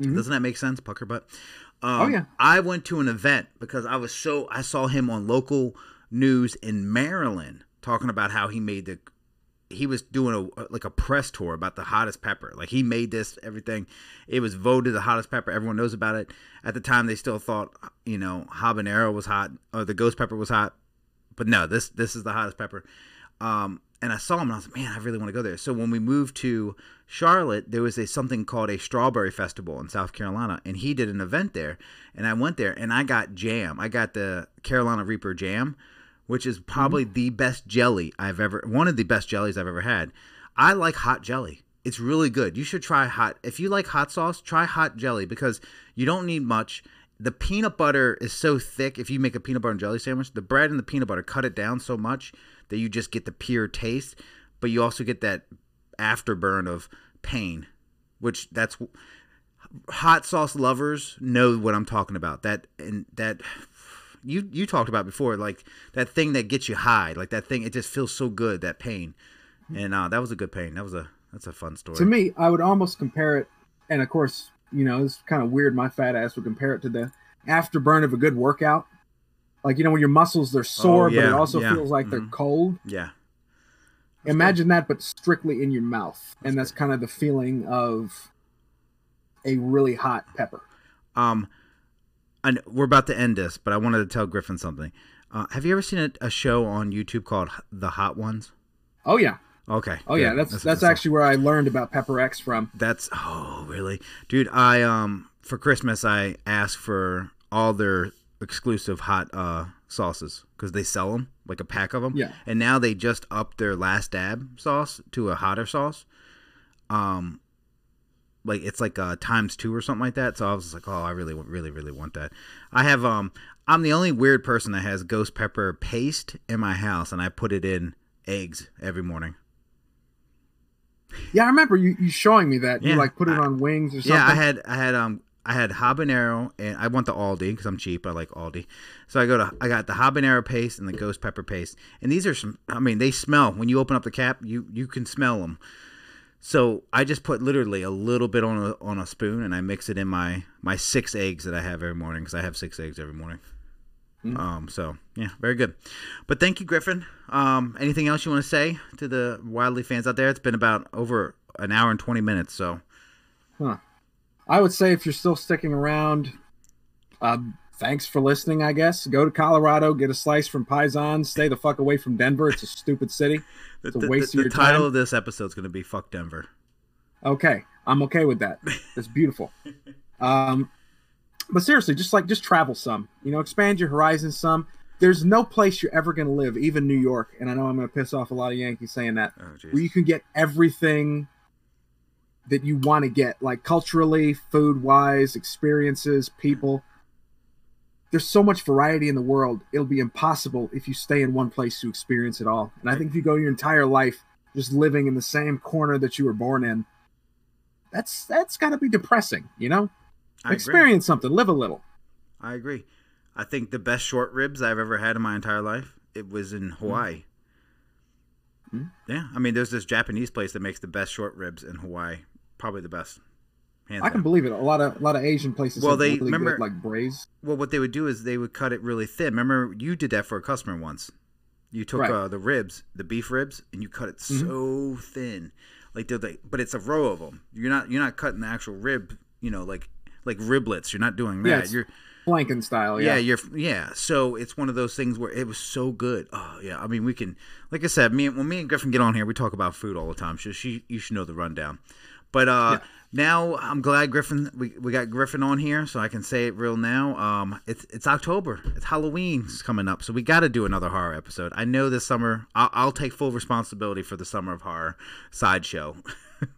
Mhm. Doesn't that make sense, Pucker Butt? Um, Oh, yeah. I went to an event because I was so I saw him on local news in Maryland talking about how he made the he was doing a like a press tour about the hottest pepper. Like he made this everything. It was voted the hottest pepper. Everyone knows about it. At the time, they still thought you know habanero was hot or the ghost pepper was hot, but no, this this is the hottest pepper. Um, and I saw him and I was like, man, I really want to go there. So when we moved to Charlotte, there was a something called a strawberry festival in South Carolina, and he did an event there. And I went there and I got jam. I got the Carolina Reaper jam, which is probably mm. the best jelly I've ever one of the best jellies I've ever had. I like hot jelly. It's really good. You should try hot. If you like hot sauce, try hot jelly because you don't need much. The peanut butter is so thick. If you make a peanut butter and jelly sandwich, the bread and the peanut butter cut it down so much that you just get the pure taste, but you also get that afterburn of pain, which that's hot sauce lovers know what I'm talking about. That and that you you talked about before, like that thing that gets you high, like that thing. It just feels so good that pain, and uh, that was a good pain. That was a that's a fun story. To me, I would almost compare it, and of course, you know, it's kind of weird. My fat ass would compare it to the afterburn of a good workout. Like you know, when your muscles they're sore, but it Oh, also yeah, feels like they're mhm. cold. yeah, Imagine that, but strictly in your mouth, and that's kind of the feeling of a really hot pepper. Um, and we're about to end this, but I wanted to tell Griffin something. Uh, have you ever seen a, a show on YouTube called The Hot Ones? Oh yeah, Okay. oh yeah. good. That's that's, thought. actually where I learned about Pepper X from. That's oh really, dude. I um for Christmas I asked for all their exclusive hot uh sauces because they sell them like a pack of them. Yeah. And now they just upped their last dab sauce to a hotter sauce. Um, like it's like uh times two or something like that. So I was like, oh, I really, really, really want that. I have um, I'm the only weird person that has ghost pepper paste in my house, and I put it in eggs every morning. Yeah, I remember you, you showing me that. Yeah, you like put it I- on wings or something. Yeah, I had I had um I had habanero and I want the Aldi because I'm cheap. I like Aldi, so I go to I got the habanero paste and the ghost pepper paste, and these are some. I mean, they smell when you open up the cap. You you can smell them. So I just put literally a little bit on a on a spoon and I mix it in my my six eggs that I have every morning because I have six eggs every morning. Mm. Um. So yeah, very good. But thank you, Griffin. Um. Anything else you want to say to the Wildly fans out there? It's been about over an hour and twenty minutes. So I would say if you're still sticking around, uh, thanks for listening. I guess go to Colorado, get a slice from Pie Zans, stay the fuck away from Denver. It's a stupid city. The, It's a the- waste the- of your time. the title of this episode is going to be "Fuck Denver." Okay, I'm okay with that. It's beautiful. Um, but seriously, just like just travel some. You know, expand your horizons some. There's no place you're ever going to live, even New York. And I know I'm going to piss off a lot of Yankees saying that, Oh, where you can get everything that you want to get, like culturally, food wise, experiences, people. There's so much variety in the world. It'll be impossible if you stay in one place to experience it all. And I think if you go your entire life just living in the same corner that you were born in, that's that's got to be depressing, you know? I agree. Experience something, live a little. I agree. I think the best short ribs I've ever had in my entire life it was in Hawaii. Mhm. Yeah, I mean, there's this Japanese place that makes the best short ribs in Hawaii. Probably the best. Hands I can down. believe it. A lot of a lot of Asian places Well, have they- really remember- good, like braised. Well, what they would do is they would cut it really thin. Remember, you did that for a customer once. You took Right. uh, the ribs, the beef ribs, and you cut it so thin, like they're like, but it's a row of them. You're not you're not cutting the actual rib, you know, like like riblets. You're not doing that. Yeah, it's- you're Flanken style, yeah. yeah. you're yeah. So it's one of those things where it was so good. Oh yeah, I mean we can, like I said, me and- when me and Griffin get on here, we talk about food all the time. So she you should know the rundown. But uh, now I'm glad Griffin we, we got Griffin on here, so I can say it real now. Um, it's it's October, it's Halloween's coming up, so we got to do another horror episode. I know this summer I'll, I'll take full responsibility for the summer of horror sideshow,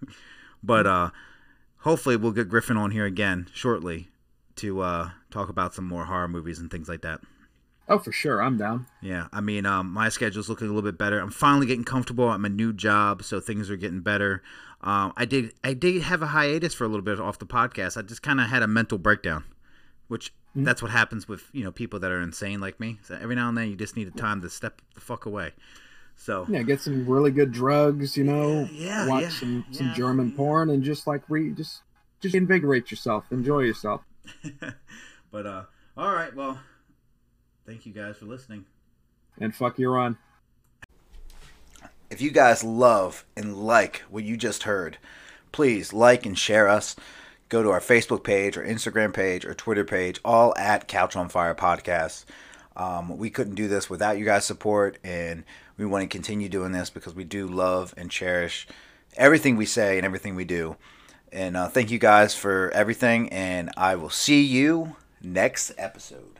but uh, hopefully we'll get Griffin on here again shortly to uh, talk about some more horror movies and things like that. Oh, for sure, I'm down. Yeah, I mean, um, my schedule's looking a little bit better. I'm finally getting comfortable at my new job, so things are getting better. Um, I did, I did have a hiatus for a little bit off the podcast. I just kind of had a mental breakdown, which that's what happens with you know people that are insane like me. So every now and then, you just need a time to step the fuck away. So Yeah, get some really good drugs, you know. Yeah, watch yeah, some some. German porn and just like re just just invigorate yourself, enjoy yourself. but uh, all right, well, thank you guys for listening. And fuck you're on. If you guys love and like what you just heard, please like and share us. Go to our Facebook page or Instagram page or Twitter page, all at Couch on Fire Podcast. Um, we couldn't do this without you guys' support, and we want to continue doing this because we do love and cherish everything we say and everything we do. And uh, thank you guys for everything, and I will see you next episode.